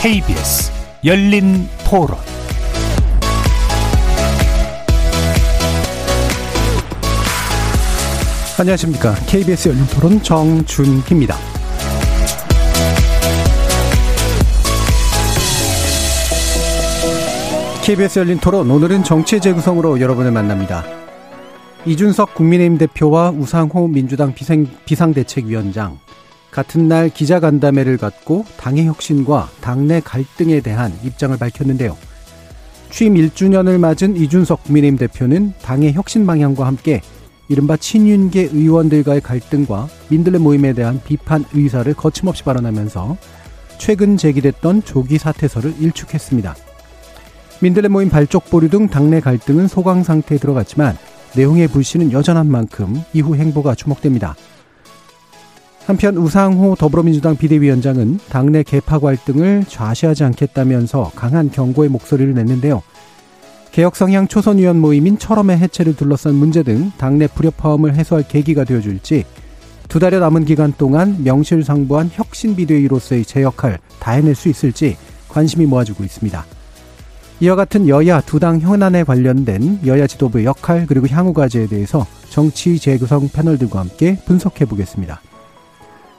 KBS 열린 토론 안녕하십니까. KBS 열린 토론 정준희입니다. KBS 열린 토론 오늘은 정치 재구성으로 여러분을 만납니다. 이준석 국민의힘 대표와 우상호 민주당 비상, 비상대책위원장 같은 날 기자간담회를 갖고 당의 혁신과 당내 갈등에 대한 입장을 밝혔는데요. 취임 1주년을 맞은 이준석 국민의힘 대표는 당의 혁신 방향과 함께 이른바 친윤계 의원들과의 갈등과 민들레 모임에 대한 비판 의사를 거침없이 발언하면서 최근 제기됐던 조기 사퇴서를 일축했습니다. 민들레 모임 발족 보류 등 당내 갈등은 소강 상태에 들어갔지만 내용의 불씨는 여전한 만큼 이후 행보가 주목됩니다. 한편 우상호 더불어민주당 비대위원장은 당내 개파 갈등을 좌시하지 않겠다면서 강한 경고의 목소리를 냈는데요. 개혁 성향 초선 의원 모임인 철험의 해체를 둘러싼 문제 등 당내 불협화음을 해소할 계기가 되어줄지 두 달여 남은 기간 동안 명실상부한 혁신 비대위로서의 제 역할 다 해낼 수 있을지 관심이 모아지고 있습니다. 이와 같은 여야 두 당 현안에 관련된 여야 지도부의 역할 그리고 향후 과제에 대해서 정치 재구성 패널들과 함께 분석해 보겠습니다.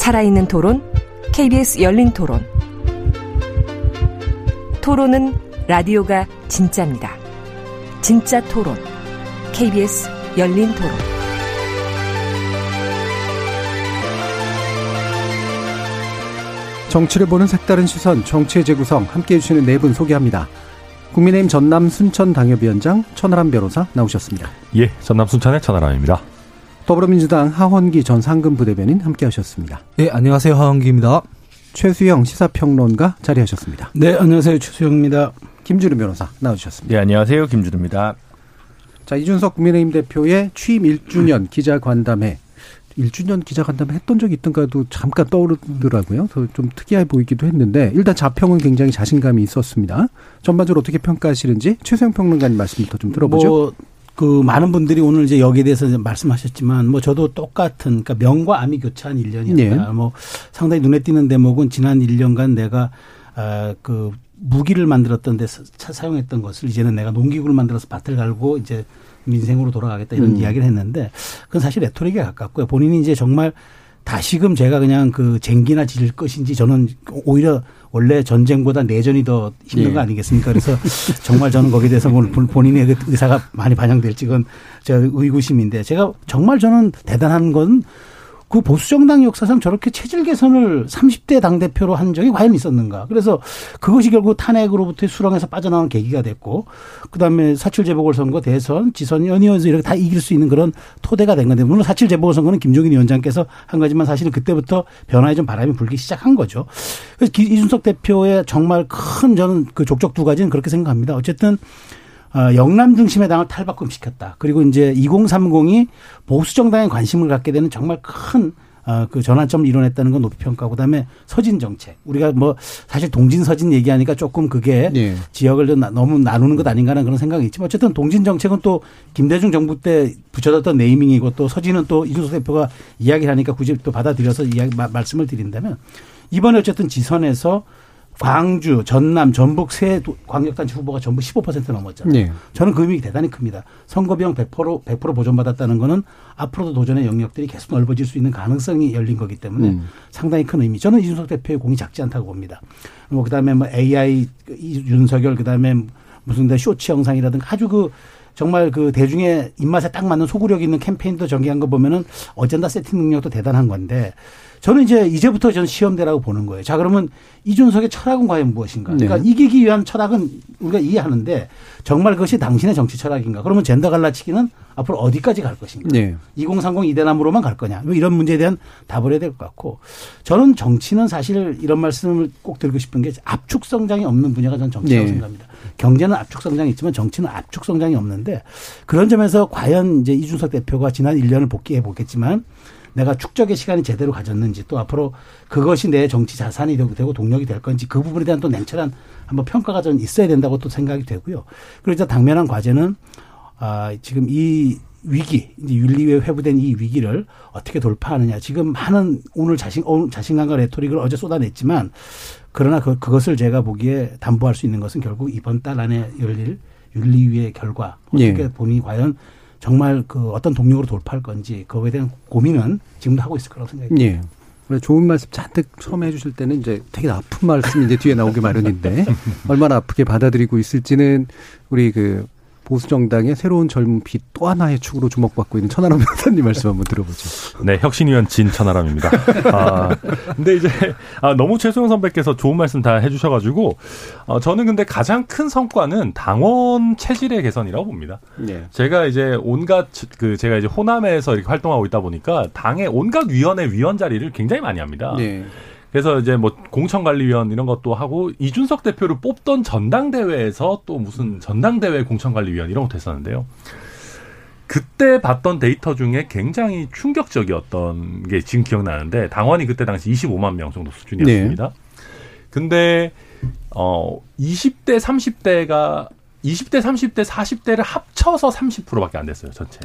살아있는 토론, KBS 열린 토론. 토론은 라디오가 진짜입니다. 진짜 토론, KBS 열린 토론. 정치를 보는 색다른 시선, 정치의 재구성 함께 해주시는 네 분 소개합니다. 국민의힘 전남 순천 당협위원장 천하람 변호사 나오셨습니다. 예, 전남 순천의 천하람입니다. 더불어민주당 하원기 전 상근 부 대변인 함께 하셨습니다. 네, 안녕하세요. 하원기입니다. 최수영 시사평론가 자리하셨습니다. 네, 안녕하세요. 최수영입니다. 김주름 변호사 나오셨습니다. 네, 안녕하세요. 김주름입니다. 자, 이준석 국민의힘 대표의 취임 1주년 기자간담회 1주년 기자간담회 했던 적이 있던가도 잠깐 떠오르더라고요. 좀 특이해 보이기도 했는데 일단 자평은 굉장히 자신감이 있었습니다. 전반적으로 어떻게 평가하시는지 최수영 평론가님 말씀부터 좀 들어보죠. 뭐, 그 많은 분들이 오늘 이제 여기에 대해서 말씀하셨지만 뭐 저도 똑같은 그러니까 명과 암이 교차한 1년이었다. 예. 뭐 상당히 눈에 띄는 대목은 지난 1년간 내가 아그 무기를 만들었던 데 사용했던 것을 이제는 내가 농기구를 만들어서 밭을 갈고 이제 민생으로 돌아가겠다 이런 음. 이야기를 했는데 그건 사실 레토릭에 가깝고요. 본인이 이제 정말 다시금 제가 그냥 그 쟁기나 질 것인지 저는 오히려 원래 전쟁보다 내전이 더 힘든 예. 거 아니겠습니까? 그래서 정말 저는 거기에 대해서 본인의 그 의사가 많이 반영될지 그건 제 의구심인데 제가 정말 저는 대단한 건 그 보수정당 역사상 저렇게 체질 개선을 30대 당대표로 한 적이 과연 있었는가. 그래서 그것이 결국 탄핵으로부터의 수렁에서 빠져나오는 계기가 됐고, 그 다음에 사칠 재보궐선거 대선, 지선, 연이어서 이렇게 다 이길 수 있는 그런 토대가 된 건데, 물론 사칠 재보궐선거는 김종인 위원장께서 한 거지만 사실은 그때부터 변화에 좀 바람이 불기 시작한 거죠. 그래서 이준석 대표의 정말 큰 저는 그 족적 두 가지는 그렇게 생각합니다. 어쨌든 어, 영남 중심의 당을 탈바꿈시켰다. 그리고 이제 2030이 보수 정당에 관심을 갖게 되는 정말 큰 어, 그 전환점을 이뤄냈다는 건 높이 평가하고 그다음에 서진 정책. 우리가 뭐 사실 동진 서진 얘기하니까 조금 그게 네. 지역을 너무 나누는 것 아닌가라는 그런 생각이 있지만 어쨌든 동진 정책은 또 김대중 정부 때 붙여졌던 네이밍이고 또 서진은 또 이준석 대표가 이야기를 하니까 굳이 또 받아들여서 이야기 말씀을 드린다면 이번에 어쨌든 지선에서 광주, 전남, 전북 세 광역단체 후보가 전부 15% 넘었잖아요. 네. 저는 그 의미 대단히 큽니다. 선거 비용 100% 100% 보존받았다는 거는 앞으로도 도전의 영역들이 계속 넓어질 수 있는 가능성이 열린 거기 때문에 음. 상당히 큰 의미. 저는 이준석 대표의 공이 작지 않다고 봅니다. 뭐 그다음에 뭐 AI 윤석열 그다음에 무슨 쇼츠 영상이라든가 아주 그 정말 그 대중의 입맛에 딱 맞는 소구력 있는 캠페인도 전개한 거 보면은 어젠다 세팅 능력도 대단한 건데 저는 이제 이제부터 저는 시험대라고 보는 거예요. 자, 그러면 이준석의 철학은 과연 무엇인가? 그러니까 네. 이기기 위한 철학은 우리가 이해하는데 정말 그것이 당신의 정치 철학인가? 그러면 젠더 갈라치기는 앞으로 어디까지 갈 것인가? 네. 2030 이대남으로만 갈 거냐? 뭐 이런 문제에 대한 답을 해야 될 것 같고 저는 정치는 사실 이런 말씀을 꼭 드리고 싶은 게 압축 성장이 없는 분야가 저는 정치라고 네. 생각합니다. 경제는 압축 성장이 있지만 정치는 압축 성장이 없는데 그런 점에서 과연 이제 이준석 대표가 지난 1년을 복귀해 보겠지만 내가 축적의 시간이 제대로 가졌는지 또 앞으로 그것이 내 정치 자산이 되고 동력이 될 건지 그 부분에 대한 또 냉철한 한번 평가가 좀 있어야 된다고 또 생각이 되고요. 그리고 이제 당면한 과제는 아 지금 이 위기, 이제 윤리위에 회부된 이 위기를 어떻게 돌파하느냐. 지금 많은 오늘 자신, 오늘 자신감과 레토릭을 어제 쏟아냈지만 그러나 그, 그것을 제가 보기에 담보할 수 있는 것은 결국 이번 달 안에 열릴 윤리위의 결과 어떻게 예. 본인이 과연 정말 그 어떤 동력으로 돌파할 건지 그거에 대한 고민은 지금도 하고 있을 거라고 듭니다. 예. 좋은 말씀 잔뜩 처음에 해주실 때는 이제 되게 아픈 말씀이 이제 뒤에 나오기 마련인데 얼마나 아프게 받아들이고 있을지는 우리 그 보수 정당의 새로운 젊은 빛 또 하나의 축으로 주목받고 있는 천하람 변호사님 말씀 한번 들어보죠. 네, 혁신위원 진 천하람입니다. 아, 근데 이제 아, 너무 최소영 선배께서 좋은 말씀 다 해주셔가지고 어, 저는 근데 가장 큰 성과는 당원 체질의 개선이라고 봅니다. 네. 제가 이제 온갖 그 제가 이제 호남에서 이렇게 활동하고 있다 보니까 당의 온갖 위원회 위원 자리를 굉장히 많이 합니다. 네. 그래서 이제 뭐 공천관리위원 이런 것도 하고 이준석 대표를 뽑던 전당대회에서 또 무슨 전당대회 공천관리위원 이런 것도 했었는데요. 그때 봤던 데이터 중에 굉장히 충격적이었던 게 지금 기억나는데 당원이 그때 당시 25만 명 정도 수준이었습니다. 네. 근데 어 20대 30대가 20대 30대 40대를 합쳐서 30%밖에 안 됐어요, 전체.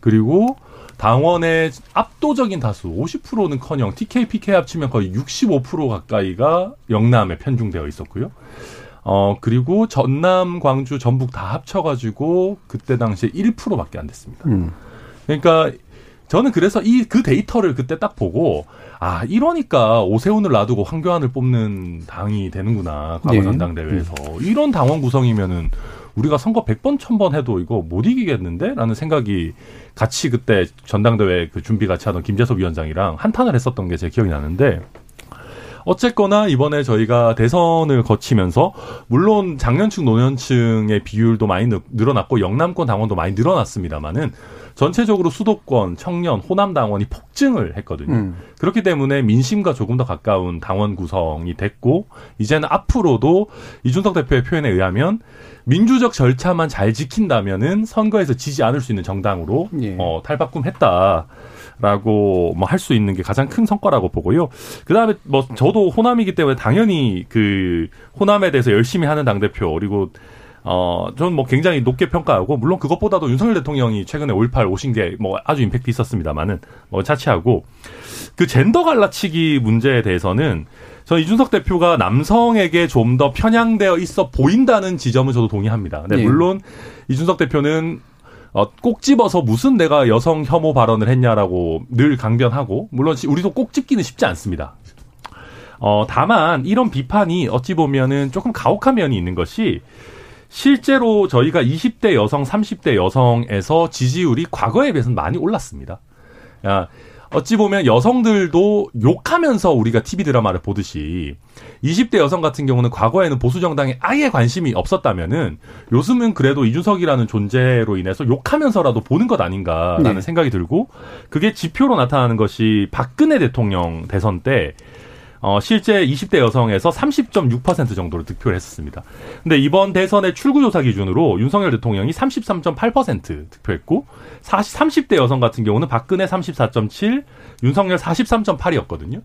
그리고 당원의 압도적인 다수 50%는커녕 TK, PK 합치면 거의 65% 가까이가 영남에 편중되어 있었고요. 어 그리고 전남, 광주, 전북 다 합쳐가지고 그때 당시에 1%밖에 안 됐습니다. 음. 그러니까 저는 그래서 이 그 데이터를 그때 딱 보고 아 이러니까 오세훈을 놔두고 황교안을 뽑는 당이 되는구나 과거 네. 전당대회에서 음. 이런 당원 구성이면은 우리가 선거 100번, 1000번 해도 이거 못 이기겠는데? 라는 생각이 같이 그때 전당대회 그 준비 같이 하던 김재섭 위원장이랑 한탄을 했었던 게 제 기억이 나는데 어쨌거나 이번에 저희가 대선을 거치면서 물론 장년층 노년층의 비율도 많이 늘어났고 영남권 당원도 많이 늘어났습니다만은 전체적으로 수도권, 청년, 호남 당원이 폭증을 했거든요. 음. 그렇기 때문에 민심과 조금 더 가까운 당원 구성이 됐고 이제는 앞으로도 이준석 대표의 표현에 의하면 민주적 절차만 잘 지킨다면은 선거에서 지지 않을 수 있는 정당으로 예. 어, 탈바꿈했다. 라고 뭐 할 수 있는 게 가장 큰 성과라고 보고요. 그다음에 뭐 저도 호남이기 때문에 당연히 그 호남에 대해서 열심히 하는 당 대표 그리고 어, 저는 뭐 굉장히 높게 평가하고, 물론 그것보다도 윤석열 대통령이 최근에 5.18 오신 게 뭐 아주 임팩트 있었습니다만은, 뭐 차치하고, 그 젠더 갈라치기 문제에 대해서는 저는 이준석 대표가 남성에게 좀 더 편향되어 있어 보인다는 지점은 저도 동의합니다. 근데 네. 물론 이준석 대표는 어, 꼭 집어서 무슨 내가 여성 혐오 발언을 했냐라고 늘 강변하고, 물론 우리도 꼭 집기는 쉽지 않습니다. 어, 다만 이런 비판이 어찌 보면은 조금 가혹한 면이 있는 것이 실제로 저희가 20대 여성, 30대 여성에서 지지율이 과거에 비해서는 많이 올랐습니다. 야, 어찌 보면 여성들도 욕하면서 우리가 TV 드라마를 보듯이 20대 여성 같은 경우는 과거에는 보수 정당에 아예 관심이 없었다면은 요즘은 그래도 이준석이라는 존재로 인해서 욕하면서라도 보는 것 아닌가라는 네. 생각이 들고 그게 지표로 나타나는 것이 박근혜 대통령 대선 때 어, 실제 20대 여성에서 30.6% 정도로 득표를 했었습니다. 근데 이번 대선의 출구조사 기준으로 윤석열 대통령이 33.8% 득표했고 40, 30대 여성 같은 경우는 박근혜 34.7, 윤석열 43.8이었거든요.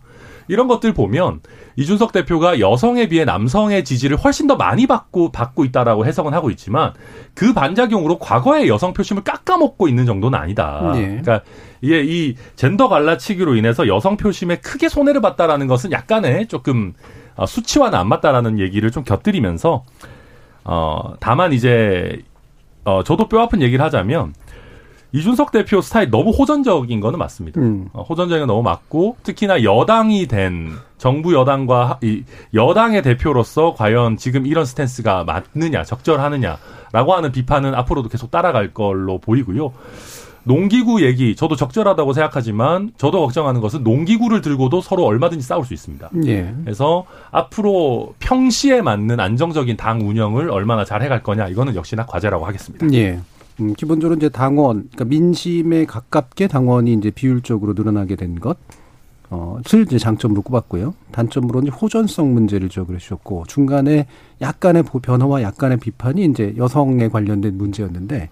이런 것들 보면 이준석 대표가 여성에 비해 남성의 지지를 훨씬 더 많이 받고 받고 있다라고 해석은 하고 있지만 그 반작용으로 과거의 여성 표심을 깎아먹고 있는 정도는 아니다. 네. 그러니까 이게 이 젠더 갈라치기로 인해서 여성 표심에 크게 손해를 봤다라는 것은 약간의 조금 어, 수치와는 안 맞다라는 얘기를 좀 곁들이면서 어 다만 이제 어 저도 뼈 아픈 얘기를 하자면 이준석 대표 스타일 너무 호전적인 거는 맞습니다. 음. 어, 호전적인 건 너무 맞고 특히나 여당이 된 정부 여당과 이 여당의 대표로서 과연 지금 이런 스탠스가 맞느냐 적절하느냐라고 하는 비판은 앞으로도 계속 따라갈 걸로 보이고요. 농기구 얘기 저도 적절하다고 생각하지만 저도 걱정하는 것은 농기구를 들고도 서로 얼마든지 싸울 수 있습니다. 예. 그래서 앞으로 평시에 맞는 안정적인 당 운영을 얼마나 잘 해갈 거냐 이거는 역시나 과제라고 하겠습니다. 예. 음, 기본적으로 이제 당원, 그러니까 민심에 가깝게 당원이 이제 비율적으로 늘어나게 된 것, 어, 을 이제 장점으로 꼽았고요. 단점으로는 호전성 문제를 지적을 해주셨고, 중간에 약간의 변화와 약간의 비판이 이제 여성에 관련된 문제였는데,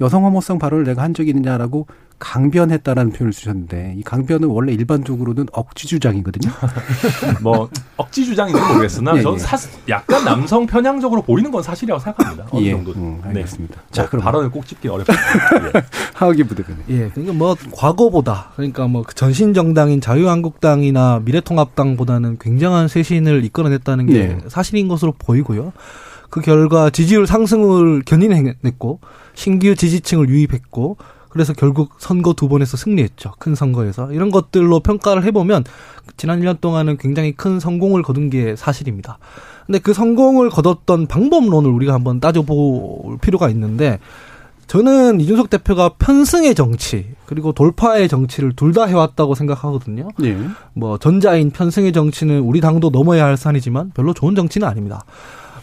여성 혐오성 발언을 내가 한 적이 있느냐라고 강변했다라는 표현을 쓰셨는데 이 강변은 원래 일반적으로는 억지 주장이거든요. 뭐 억지 주장인지 모르겠으나 예, 저는 예. 사, 약간 남성 편향적으로 보이는 건 사실이라고 생각합니다. 어느 예, 정도. 음, 알겠습니다. 네. 자, 그럼 발언을 꼭 짚기 어렵습니다. 예. 하기 부대변인. 예, 그러니까 뭐 과거보다 그러니까 뭐그 전신 정당인 자유한국당이나 미래통합당보다는 굉장한 쇄신을 이끌어냈다는 게 예. 사실인 것으로 보이고요. 그 결과 지지율 상승을 견인해냈고 신규 지지층을 유입했고 그래서 결국 선거 두 번에서 승리했죠. 큰 선거에서. 이런 것들로 평가를 해보면 지난 1년 동안은 굉장히 큰 성공을 거둔 게 사실입니다. 근데 그 성공을 거뒀던 방법론을 우리가 한번 따져볼 필요가 있는데 저는 이준석 대표가 편승의 정치 그리고 돌파의 정치를 둘 다 해왔다고 생각하거든요. 네. 뭐 전자인 편승의 정치는 우리 당도 넘어야 할 산이지만 별로 좋은 정치는 아닙니다.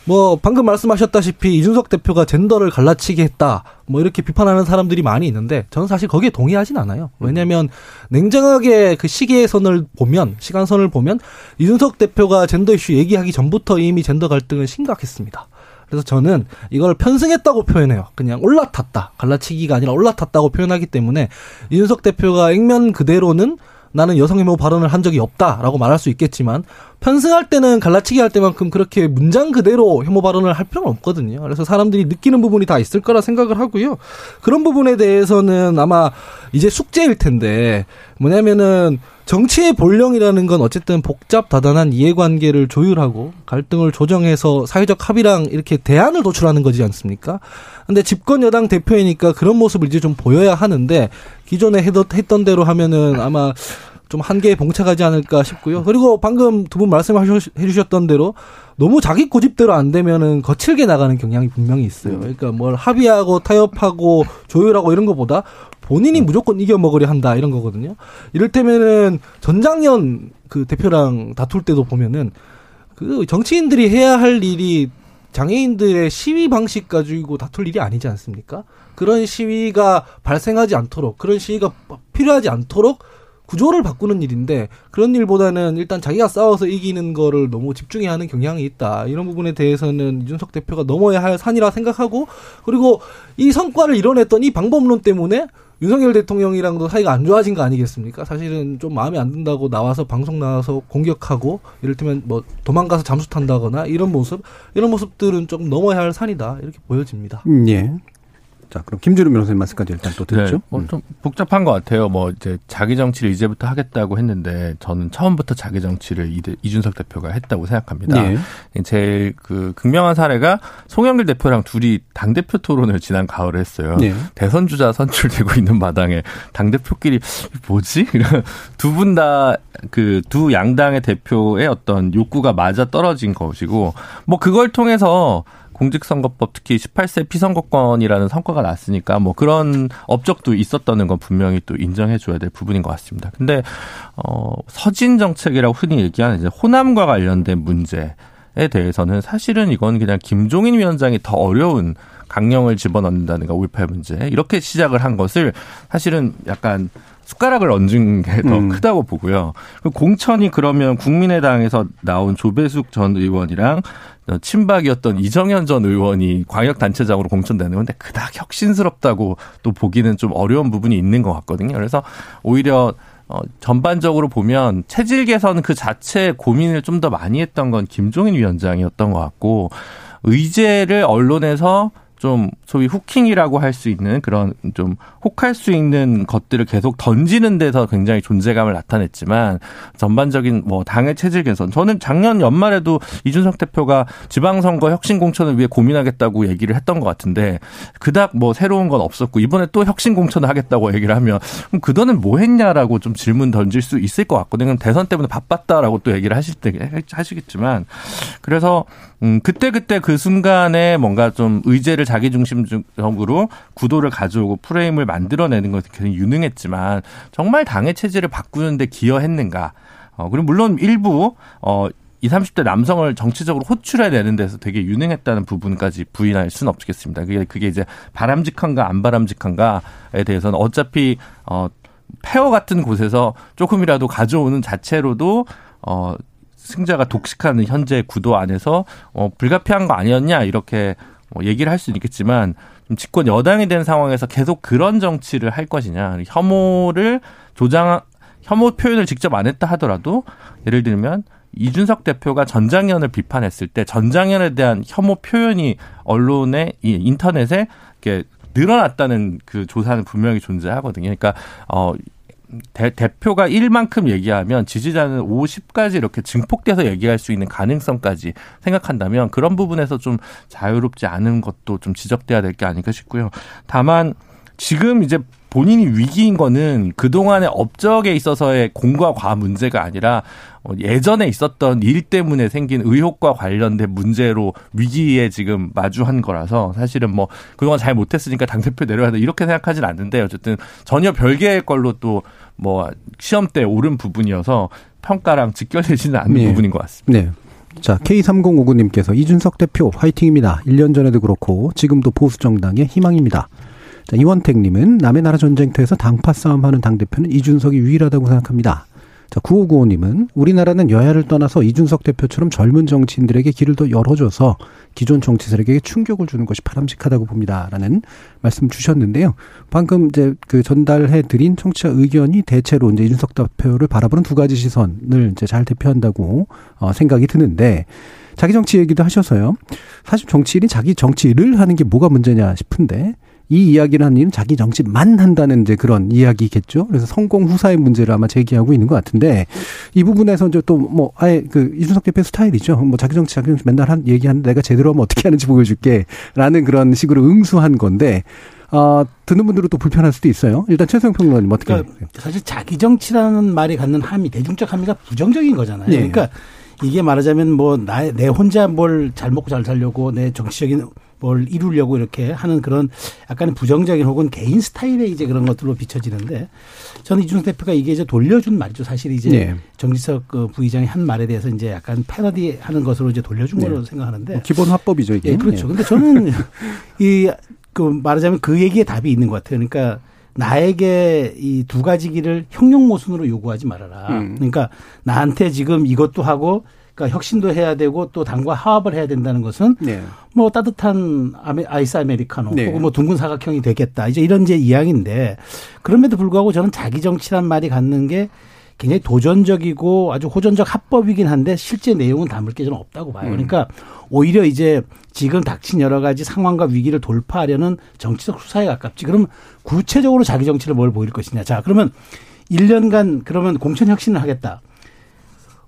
뭐 방금 말씀하셨다시피 이준석 대표가 젠더를 갈라치게 했다. 뭐 이렇게 비판하는 사람들이 많이 있는데 저는 사실 거기에 동의하진 않아요. 왜냐하면 냉정하게 그 시계선을 보면 시간선을 보면 이준석 대표가 젠더 이슈 얘기하기 전부터 이미 젠더 갈등은 심각했습니다. 그래서 저는 이걸 편승했다고 표현해요. 그냥 올라탔다. 갈라치기가 아니라 올라탔다고 표현하기 때문에 이준석 대표가 액면 그대로는 나는 여성 혐오 발언을 한 적이 없다라고 말할 수 있겠지만 편승할 때는 갈라치기 할 때만큼 그렇게 문장 그대로 혐오 발언을 할 필요는 없거든요. 그래서 사람들이 느끼는 부분이 다 있을 거라 생각을 하고요. 그런 부분에 대해서는 아마 이제 숙제일 텐데 뭐냐면은 정치의 본령이라는 건 어쨌든 복잡 다단한 이해관계를 조율하고 갈등을 조정해서 사회적 합의랑 이렇게 대안을 도출하는 거지 않습니까? 근데 집권 여당 대표이니까 그런 모습을 이제 좀 보여야 하는데 기존에 했던 대로 하면은 아마 좀 한계에 봉착하지 않을까 싶고요. 그리고 방금 두 분 말씀해 주셨던 대로 너무 자기 고집대로 안 되면은 거칠게 나가는 경향이 분명히 있어요. 그러니까 뭘 합의하고 타협하고 조율하고 이런 것보다 본인이 무조건 이겨 먹으려 한다 이런 거거든요. 이를테면은 전장년 그 대표랑 다툴 때도 보면은 그 정치인들이 해야 할 일이 장애인들의 시위 방식 가지고 다툴 일이 아니지 않습니까? 그런 시위가 발생하지 않도록 그런 시위가 필요하지 않도록 구조를 바꾸는 일인데 그런 일보다는 일단 자기가 싸워서 이기는 거를 너무 집중해야 하는 경향이 있다. 이런 부분에 대해서는 이준석 대표가 넘어야 할 산이라 생각하고 그리고 이 성과를 이뤄냈던 이 방법론 때문에 윤석열 대통령이랑도 사이가 안 좋아진 거 아니겠습니까? 사실은 좀 마음에 안 든다고 나와서 방송 나와서 공격하고 이를테면 뭐 도망가서 잠수 탄다거나 이런 모습 이런 모습들은 좀 넘어야 할 산이다 이렇게 보여집니다. 음, 예. 자, 그럼 김준우 변호사님 말씀까지 일단 또 듣죠. 네, 뭐좀 복잡한 것 같아요. 뭐 이제 자기 정치를 이제부터 하겠다고 했는데 저는 처음부터 자기 정치를 이준석 대표가 했다고 생각합니다. 네. 제일 그 극명한 사례가 송영길 대표랑 둘이 당 대표 토론을 지난 가을에 했어요. 네. 대선 주자 선출되고 있는 마당에 당 대표끼리 뭐지? 두 분 다 그 두 양당의 대표의 어떤 욕구가 맞아 떨어진 것이고 뭐 그걸 통해서 공직선거법 특히 18세 피선거권이라는 성과가 났으니까 뭐 그런 업적도 있었다는 건 분명히 또 인정해 줘야 될 부분인 것 같습니다. 근데 어 서진 정책이라고 흔히 얘기하는 이제 호남과 관련된 문제 에 대해서는 사실은 이건 그냥 김종인 위원장이 더 어려운 강령을 집어넣는다든가 5.18 문제 이렇게 시작을 한 것을 사실은 약간 숟가락을 얹은 게더 음. 크다고 보고요. 공천이 그러면 국민의당에서 나온 조배숙 전 의원이랑 친박이었던 이정현 전 의원이 광역단체장으로 공천되는 건데 그닥 혁신스럽다고 또 보기는 좀 어려운 부분이 있는 것 같거든요. 그래서 오히려 어, 전반적으로 보면 체질 개선 그 자체 고민을 좀 더 많이 했던 건 김종인 위원장이었던 것 같고 의제를 언론에서 좀 소위 후킹이라고 할 수 있는 그런 좀 혹할 수 있는 것들을 계속 던지는 데서 굉장히 존재감을 나타냈지만 전반적인 뭐 당의 체질 개선 저는 작년 연말에도 이준석 대표가 지방선거 혁신 공천을 위해 고민하겠다고 얘기를 했던 것 같은데 그닥 뭐 새로운 건 없었고 이번에 또 혁신 공천을 하겠다고 얘기를 하면 그럼 그동안 뭐 했냐라고 좀 질문 던질 수 있을 것 같거든요. 대선 때문에 바빴다라고 또 얘기를 하실 때 하시겠지만 그래서 음 그때 그때 그 순간에 뭔가 좀 의제를 자기 중심적으로 구도를 가져오고 프레임을 만들어내는 것이 굉장히 유능했지만 정말 당의 체질을 바꾸는데 기여했는가? 어, 그리고 물론 일부 어 20, 30대 남성을 정치적으로 호출해내는 데서 되게 유능했다는 부분까지 부인할 수는 없겠습니다. 그게 그게 이제 바람직한가 안 바람직한가에 대해서는 어차피 어 폐허 같은 곳에서 조금이라도 가져오는 자체로도 어 승자가 독식하는 현재 구도 안에서 어 불가피한 거 아니었냐 이렇게 뭐 얘기를 할 수는 있겠지만 집권 여당이 된 상황에서 계속 그런 정치를 할 것이냐 혐오를 조장 혐오 표현을 직접 안 했다 하더라도 예를 들면 이준석 대표가 전장현을 비판했을 때 전장현에 대한 혐오 표현이 언론에 이 인터넷에 이렇게 늘어났다는 그 조사는 분명히 존재하거든요. 그러니까 어 대, 대표가 1만큼 얘기하면 지지자는 50까지 이렇게 증폭돼서 얘기할 수 있는 가능성까지 생각한다면 그런 부분에서 좀 자유롭지 않은 것도 좀 지적돼야 될 게 아닐까 싶고요. 다만 지금 이제 본인이 위기인 거는 그동안의 업적에 있어서의 공과 과 문제가 아니라 어, 예전에 있었던 일 때문에 생긴 의혹과 관련된 문제로 위기에 지금 마주한 거라서 사실은 뭐 그동안 잘 못했으니까 당대표 내려야 돼 이렇게 생각하진 않는데 어쨌든 전혀 별개의 걸로 또 뭐 시험 때 옳은 부분이어서 평가랑 직결되지는 않는 네. 부분인 것 같습니다. 네. 자, K3059님께서 이준석 대표 화이팅입니다. 1년 전에도 그렇고 지금도 보수 정당의 희망입니다. 자, 이원택님은 남의 나라 전쟁터에서 당파 싸움하는 당대표는 이준석이 유일하다고 생각합니다. 자, 9595님은 우리나라는 여야를 떠나서 이준석 대표처럼 젊은 정치인들에게 길을 더 열어줘서 기존 정치 세력에게 충격을 주는 것이 바람직하다고 봅니다. 라는 말씀 주셨는데요. 방금 이제 그 전달해 드린 청취자 의견이 대체로 이제 이준석 대표를 바라보는 두 가지 시선을 이제 잘 대표한다고 어, 생각이 드는데 자기 정치 얘기도 하셔서요. 사실 정치인이 자기 정치를 하는 게 뭐가 문제냐 싶은데 이 이야기를 하는 이유는 자기 정치만 한다는 이제 그런 이야기겠죠. 그래서 성공 후사의 문제를 아마 제기하고 있는 것 같은데 이 부분에서 이제 또 뭐 아예 그 이준석 대표 스타일이죠. 뭐 자기 정치 자기 정치 맨날 한 얘기하는데 내가 제대로 하면 어떻게 하는지 보여줄게라는 그런 식으로 응수한 건데 어, 듣는 분들은 또 불편할 수도 있어요. 일단 최소영 평론가님 어떻게 그러니까 사실 자기 정치라는 말이 갖는 함의 대중적 함의가 부정적인 거잖아요. 네. 그러니까 이게 말하자면 뭐 나 내 혼자 뭘 잘 먹고 잘 살려고 내 정치적인 뭘 이루려고 이렇게 하는 그런 약간 부정적인 혹은 개인 스타일의 이제 그런 것들로 비춰지는데 저는 이준석 대표가 이게 이제 돌려준 말이죠. 사실 이제 네. 정지석 그 부의장이 한 말에 대해서 이제 약간 패러디 하는 것으로 이제 돌려준 네. 거로 생각하는데 뭐 기본 화법이죠 이게. 네, 그렇죠. 네. 근데 저는 이 그 말하자면 그 얘기에 답이 있는 것 같아요. 그러니까 나에게 이 두 가지 길을 형용 모순으로 요구하지 말아라. 음. 그러니까 나한테 지금 이것도 하고 그러니까 혁신도 해야 되고 또 당과 화합을 해야 된다는 것은 네. 뭐 따뜻한 아이스 아메리카노 네. 혹은 뭐 둥근 사각형이 되겠다. 이제 이런 이제 이야기인데 그럼에도 불구하고 저는 자기 정치란 말이 갖는 게 굉장히 도전적이고 아주 호전적 합법이긴 한데 실제 내용은 담을 게 저는 없다고 봐요. 음. 그러니까 오히려 이제 지금 닥친 여러 가지 상황과 위기를 돌파하려는 정치적 수사에 가깝지. 그럼 구체적으로 자기 정치를 뭘 보일 것이냐. 자, 그러면 1년간 그러면 공천 혁신을 하겠다.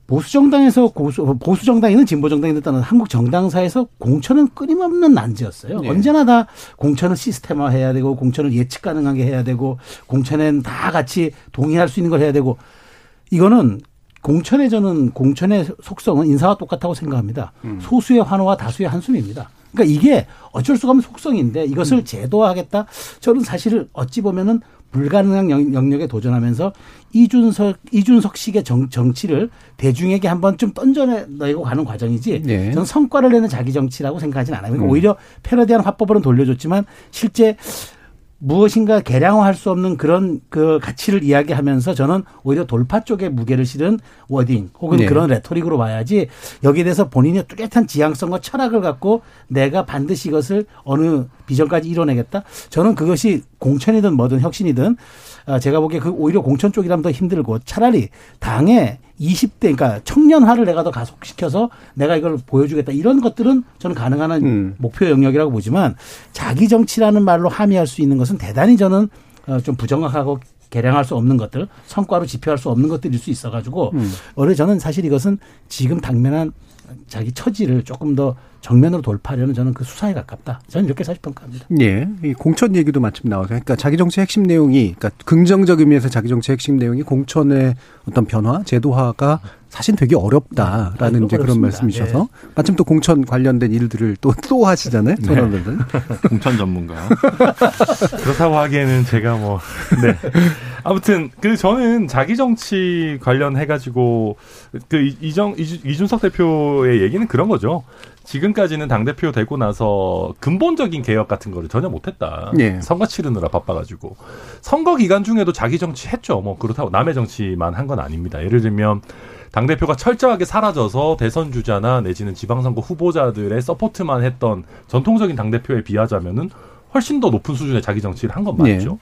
보수 정당에서 고수, 보수 정당이든 진보 정당이든 따는 한국 정당사에서 공천은 끊임없는 난제였어요. 네. 언제나 다 공천을 시스템화해야 되고 공천을 예측 가능하게 해야 되고 공천엔 다 같이 동의할 수 있는 걸 해야 되고 이거는 공천의 저는 공천의 속성은 인사와 똑같다고 생각합니다. 음. 소수의 환호와 다수의 한숨입니다. 그러니까 이게 어쩔 수가 없는 속성인데 이것을 음. 제도화하겠다. 저는 사실 어찌 보면은 불가능한 영역에 도전하면서 이준석 이준석식의 정, 정치를 대중에게 한번 좀 던져내고 가는 과정이지. 네. 저는 성과를 내는 자기 정치라고 생각하지는 않아요. 그러니까 음. 오히려 패러디한 화법으로는 돌려줬지만 실제 무엇인가 개량화할 수 없는 그런 그 가치를 이야기하면서 저는 오히려 돌파 쪽에 무게를 실은 wording 혹은 네. 그런 레토릭으로 봐야지 여기에 대해서 본인의 뚜렷한 지향성과 철학을 갖고 내가 반드시 이것을 어느 비전까지 이뤄내겠다. 저는 그것이 공천이든 뭐든 혁신이든 아, 제가 보기에 그 오히려 공천 쪽이라면 더 힘들고 차라리 당의 20대 그러니까 청년화를 내가 더 가속시켜서 내가 이걸 보여주겠다 이런 것들은 저는 가능한 음. 목표 영역이라고 보지만 자기 정치라는 말로 함의할 수 있는 것은 대단히 저는 어, 좀 부정확하고 개량할 수 없는 것들, 성과로 지표할 수 없는 것들일 수 있어가지고 음. 원래 저는 사실 이것은 지금 당면한 자기 처지를 조금 더 정면으로 돌파하려는 저는 그 수사에 가깝다. 저는 이렇게 사실 평가합니다. 예. 이 공천 얘기도 마침 나와서 그러니까 자기 정치 핵심 내용이 그러니까 긍정적 의미에서 자기 정치 핵심 내용이 공천의 어떤 변화, 제도화가 사실 되게 어렵다라는 아, 이제 그런 말씀이셔서 예. 마침 또 공천 관련된 일들을 또또 하시잖아요. 네. 공천 전문가. 그렇다고 하기에는 제가 뭐 네. 아무튼 그 저는 자기 정치 관련해 가지고 그 이정 이준석 대표의 얘기는 그런 거죠. 지금까지는 당 대표 되고 나서 근본적인 개혁 같은 거를 전혀 못했다. 네. 선거 치르느라 바빠가지고. 선거 기간 중에도 자기 정치 했죠. 뭐 그렇다고 남의 정치만 한 건 아닙니다. 예를 들면 당 대표가 철저하게 사라져서 대선 주자나 내지는 지방선거 후보자들의 서포트만 했던 전통적인 당 대표에 비하자면은 훨씬 더 높은 수준의 자기 정치를 한 건 맞죠. 네.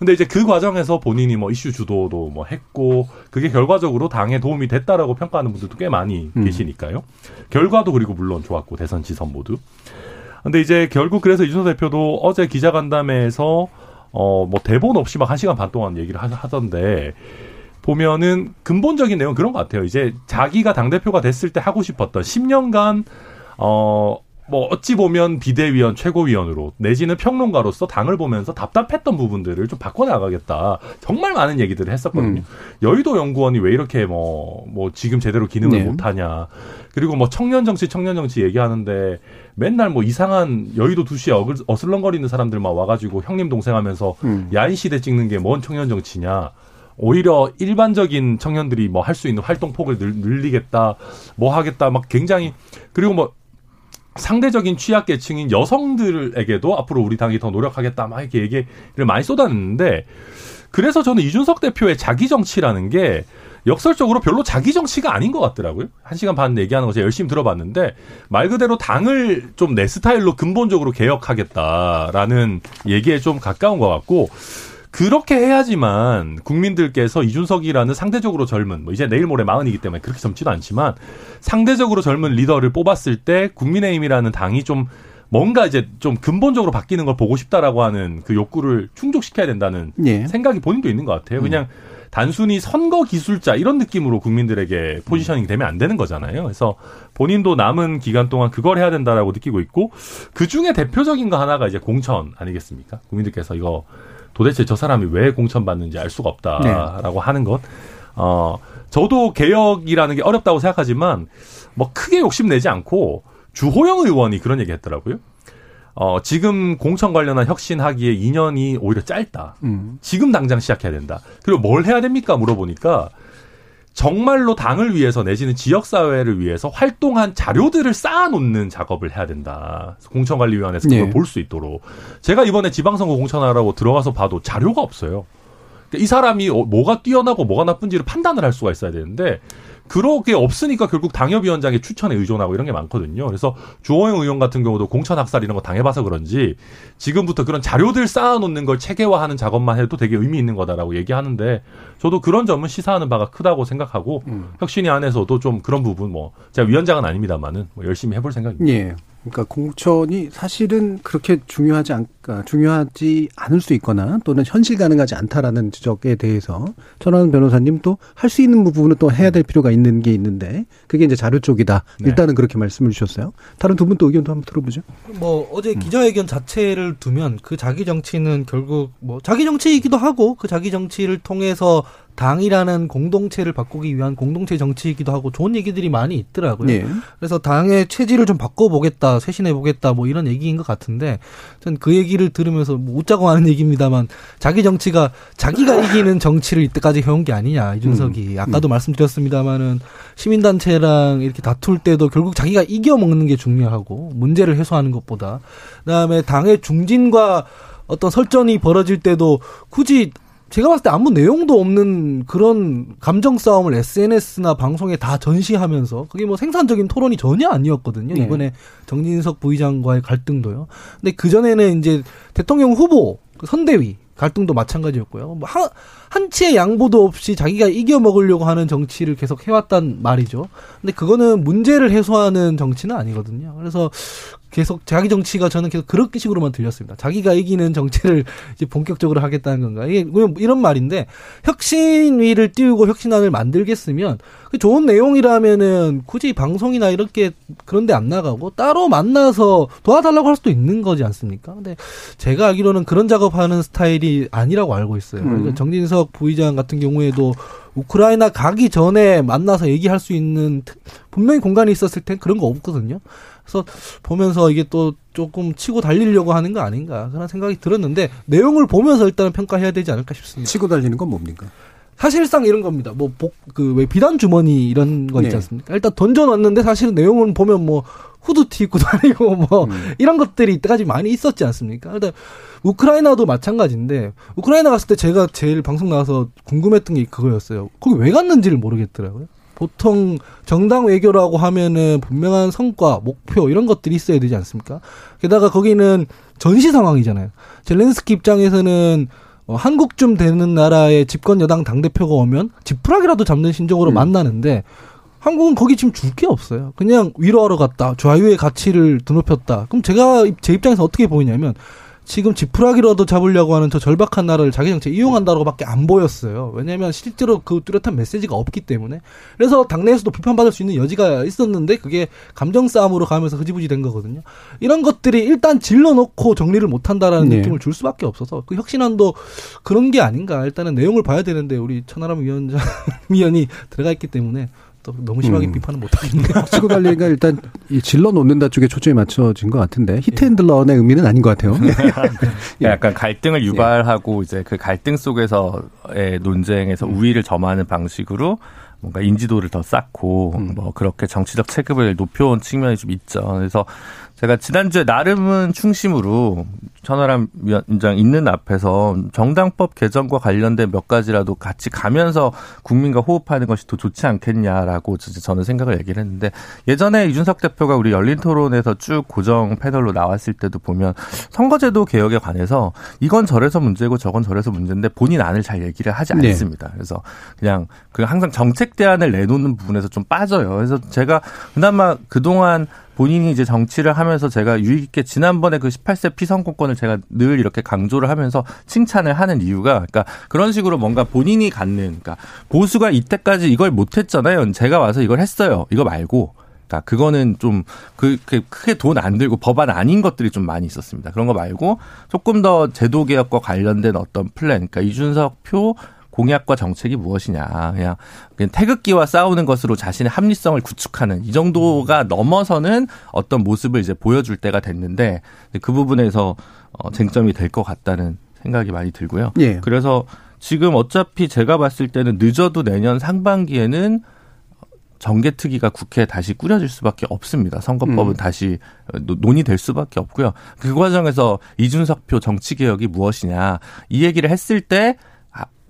근데 이제 그 과정에서 본인이 뭐 이슈 주도도 뭐 했고 그게 결과적으로 당에 도움이 됐다라고 평가하는 분들도 꽤 많이 음. 계시니까요. 결과도 그리고 물론 좋았고 대선 지선 모두. 근데 이제 결국 그래서 이준석 대표도 어제 기자간담회에서 어 뭐 대본 없이 막 한 시간 반 동안 얘기를 하던데 보면은 근본적인 내용 그런 것 같아요. 이제 자기가 당 대표가 됐을 때 하고 싶었던 10년간 어 뭐 어찌 보면 비대위원 최고위원으로 내지는 평론가로서 당을 보면서 답답했던 부분들을 좀 바꿔나가겠다. 정말 많은 얘기들을 했었거든요. 음. 여의도 연구원이 왜 이렇게 뭐, 뭐 지금 제대로 기능을 네. 못하냐. 그리고 뭐 청년 정치, 청년 정치 얘기하는데 맨날 뭐 이상한 여의도 두시에 어슬렁거리는 사람들만 와가지고 형님 동생 하면서 음. 야인 시대 찍는 게 뭔 청년 정치냐. 오히려 일반적인 청년들이 뭐 할 수 있는 활동 폭을 늘리겠다, 뭐 하겠다, 막 굉장히 그리고 뭐 상대적인 취약계층인 여성들에게도 앞으로 우리 당이 더 노력하겠다 막 이렇게 얘기를 많이 쏟아냈는데 그래서 저는 이준석 대표의 자기 정치라는 게 역설적으로 별로 자기 정치가 아닌 것 같더라고요. 한 시간 반 얘기하는 거 제가 열심히 들어봤는데 말 그대로 당을 좀 내 스타일로 근본적으로 개혁하겠다라는 얘기에 좀 가까운 것 같고 그렇게 해야지만 국민들께서 이준석이라는 상대적으로 젊은 뭐 이제 내일 모레 마흔이기 때문에 그렇게 젊지도 않지만 상대적으로 젊은 리더를 뽑았을 때 국민의힘이라는 당이 좀 뭔가 이제 좀 근본적으로 바뀌는 걸 보고 싶다라고 하는 그 욕구를 충족시켜야 된다는 예. 생각이 본인도 있는 것 같아요. 그냥 음. 단순히 선거 기술자 이런 느낌으로 국민들에게 포지셔닝 되면 안 되는 거잖아요. 그래서 본인도 남은 기간 동안 그걸 해야 된다라고 느끼고 있고 그 중에 대표적인 거 하나가 이제 공천 아니겠습니까? 국민들께서 이거 도대체 저 사람이 왜 공천받는지 알 수가 없다라고 네. 하는 것. 어, 저도 개혁이라는 게 어렵다고 생각하지만 뭐 크게 욕심내지 않고 주호영 의원이 그런 얘기 했더라고요. 어, 지금 공천 관련한 혁신하기에 2년이 오히려 짧다. 음. 지금 당장 시작해야 된다. 그리고 뭘 해야 됩니까? 물어보니까 정말로 당을 위해서 내지는 지역사회를 위해서 활동한 자료들을 쌓아놓는 작업을 해야 된다. 공천관리위원회에서 그걸 네. 볼수 있도록. 제가 이번에 지방선거 공천하라고 들어가서 봐도 자료가 없어요. 그러니까 이 사람이 어, 뭐가 뛰어나고 뭐가 나쁜지를 판단을 할 수가 있어야 되는데 그렇게 없으니까 결국 당협위원장의 추천에 의존하고 이런 게 많거든요. 그래서 주호영 의원 같은 경우도 공천 학살 이런 거 당해봐서 그런지 지금부터 그런 자료들 쌓아놓는 걸 체계화하는 작업만 해도 되게 의미 있는 거다라고 얘기하는데 저도 그런 점은 시사하는 바가 크다고 생각하고 음. 혁신위 안에서도 좀 그런 부분 뭐 제가 위원장은 아닙니다만은 뭐 열심히 해볼 생각입니다. 예. 그러니까 공천이 사실은 그렇게 중요하지 않, 그러니까 중요하지 않을 수 있거나 또는 현실 가능하지 않다라는 지적에 대해서 전하는 변호사님 또 할 수 있는 부분은 또 해야 될 필요가 있는 게 있는데 그게 이제 자료 쪽이다. 네. 일단은 그렇게 말씀을 주셨어요. 다른 두 분 또 의견도 한번 들어보죠. 뭐 어제 기자회견 음. 자체를 두면 그 자기 정치는 결국 뭐 자기 정치이기도 하고 그 자기 정치를 통해서 당이라는 공동체를 바꾸기 위한 공동체 정치이기도 하고 좋은 얘기들이 많이 있더라고요. 네. 그래서 당의 체질을 좀 바꿔보겠다, 쇄신해보겠다, 뭐 이런 얘기인 것 같은데, 전 그 얘기를 들으면서 뭐 웃자고 하는 얘기입니다만, 자기 정치가 자기가 이기는 정치를 이때까지 해온 게 아니냐, 이준석이. 음. 아까도 음. 말씀드렸습니다만은 시민단체랑 이렇게 다툴 때도 결국 자기가 이겨 먹는 게 중요하고, 문제를 해소하는 것보다. 그 다음에 당의 중진과 어떤 설전이 벌어질 때도 굳이 제가 봤을 때 아무 내용도 없는 그런 감정 싸움을 SNS나 방송에 다 전시하면서 그게 뭐 생산적인 토론이 전혀 아니었거든요. 네. 이번에 정진석 부의장과의 갈등도요. 근데 그 전에는 이제 대통령 후보 그 선대위 갈등도 마찬가지였고요. 뭐 한, 한치의 양보도 없이 자기가 이겨 먹으려고 하는 정치를 계속 해왔단 말이죠. 근데 그거는 문제를 해소하는 정치는 아니거든요. 그래서 계속 자기 정치가 저는 계속 그런 식으로만 들렸습니다. 자기가 이기는 정치를 이제 본격적으로 하겠다는 건가. 이게 이런 말인데 혁신위를 띄우고 혁신안을 만들겠으면 그 좋은 내용이라면은 굳이 방송이나 이렇게 그런데 안 나가고 따로 만나서 도와달라고 할 수도 있는 거지 않습니까? 근데 제가 알기로는 그런 작업하는 스타일이 아니라고 알고 있어요. 음. 그러니까 정진석 부의장 같은 경우에도 우크라이나 가기 전에 만나서 얘기할 수 있는 분명히 공간이 있었을 땐 그런 거 없거든요. 그래서 보면서 이게 또 조금 치고 달리려고 하는 거 아닌가 그런 생각이 들었는데 내용을 보면서 일단은 평가해야 되지 않을까 싶습니다. 치고 달리는 건 뭡니까? 사실상 이런 겁니다. 뭐 복 그 왜 비단 주머니 이런 거 있지 네. 않습니까? 일단 던져 놨는데 사실은 내용을 보면 뭐 후드티 입고 다니고 뭐 음. 이런 것들이 이때까지 많이 있었지 않습니까? 일단 우크라이나도 마찬가지인데 우크라이나 갔을 때 제가 제일 방송 나와서 궁금했던 게 그거였어요. 거기 왜 갔는지를 모르겠더라고요. 보통 정당 외교라고 하면은 분명한 성과, 목표 이런 것들이 있어야 되지 않습니까? 게다가 거기는 전시 상황이잖아요. 젤렌스키 입장에서는 어, 한국쯤 되는 나라의 집권 여당 당 대표가 오면 지푸라기라도 잡는 심정으로 음. 만나는데 한국은 거기 지금 줄 게 없어요. 그냥 위로하러 갔다. 좌유의 가치를 드높였다. 그럼 제가 제 입장에서 어떻게 보이냐면 지금 지푸라기라도 잡으려고 하는 저 절박한 나라를 자기 정치에 이용한다고밖에 안 보였어요. 왜냐하면 실제로 그 뚜렷한 메시지가 없기 때문에. 그래서 당내에서도 비판받을 수 있는 여지가 있었는데 그게 감정 싸움으로 가면서 흐지부지 된 거거든요. 이런 것들이 일단 질러놓고 정리를 못한다라는 네. 느낌을 줄 수밖에 없어서 그 혁신안도 그런 게 아닌가. 일단은 내용을 봐야 되는데 우리 천하람 위원장 위원이 들어가 있기 때문에 또 너무 심하게 음. 비판은 못하겠네요. 치고 달리기가 일단 이 질러 놓는다 쪽에 초점이 맞춰진 것 같은데 히트앤들런의 의미는 아닌 것 같아요. 예. 약간 갈등을 유발하고 예. 이제 그 갈등 속에서의 논쟁에서 음. 우위를 점하는 방식으로 뭔가 인지도를 더 쌓고 음. 뭐 그렇게 정치적 체급을 높여온 측면이 좀 있죠. 그래서 제가 지난주에 나름은 충심으로 천하람 위원장 있는 앞에서 정당법 개정과 관련된 몇 가지라도 같이 가면서 국민과 호흡하는 것이 더 좋지 않겠냐라고 저는 생각을 얘기를 했는데 예전에 이준석 대표가 우리 열린 토론에서 쭉 고정 패널로 나왔을 때도 보면 선거제도 개혁에 관해서 이건 저래서 문제고 저건 저래서 문제인데 본인 안을 잘 얘기를 하지 네. 않습니다. 네. 그래서 그냥 그 항상 정책 대안을 내놓는 부분에서 좀 빠져요. 그래서 제가 그나마 그동안 본인이 이제 정치를 하면서 제가 유익 있게 지난번에 그 18세 피선거권을 제가 늘 이렇게 강조를 하면서 칭찬을 하는 이유가 그러니까 그런 식으로 뭔가 본인이 갖는 그러니까 보수가 이때까지 이걸 못 했잖아요. 제가 와서 이걸 했어요. 이거 말고 그러니까 그거는 좀 그, 크게 돈 안 들고 법안 아닌 것들이 좀 많이 있었습니다. 그런 거 말고 조금 더 제도 개혁과 관련된 어떤 플랜, 그러니까 이준석 표 공약과 정책이 무엇이냐. 그냥, 그냥 태극기와 싸우는 것으로 자신의 합리성을 구축하는 이 정도가 넘어서는 어떤 모습을 이제 보여줄 때가 됐는데 그 부분에서 어, 쟁점이 될 것 같다는 생각이 많이 들고요. 예. 그래서 지금 어차피 제가 봤을 때는 늦어도 내년 상반기에는 정개특위가 국회에 다시 꾸려질 수밖에 없습니다. 선거법은 음. 다시 논의될 수밖에 없고요. 그 과정에서 이준석표 정치개혁이 무엇이냐 이 얘기를 했을 때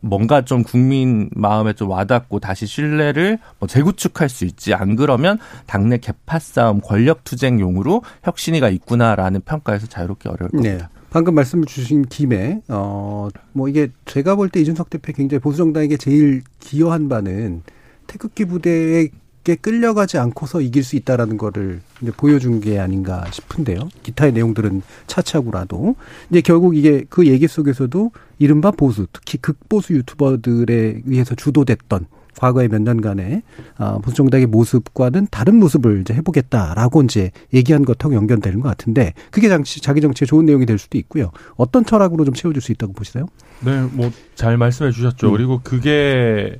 뭔가 좀 국민 마음에 좀 와닿고 다시 신뢰를 뭐 재구축할 수 있지. 안 그러면 당내 개파 싸움, 권력 투쟁용으로 혁신이가 있구나라는 평가에서 자유롭게 어려울 겁니다. 네. 방금 말씀 주신 김에 어뭐 이게 제가 볼 때 이준석 대표 굉장히 보수 정당에게 제일 기여한 바는 태극기 부대의 쉽게 끌려가지 않고서 이길 수 있다라는 거를 이제 보여준 게 아닌가 싶은데요. 기타의 내용들은 차치하고라도 이제 결국 이게 그 얘기 속에서도 이른바 보수, 특히 극보수 유튜버들에 의해서 주도됐던 과거의 몇 년간의 아, 보수 정당의 모습과는 다른 모습을 이제 해보겠다라고 이제 얘기한 것하고 연결되는 것 같은데 그게 장치, 자기 정치에 좋은 내용이 될 수도 있고요. 어떤 철학으로 좀 채워줄 수 있다고 보시나요? 네, 뭐 잘 말씀해 주셨죠. 음. 그리고 그게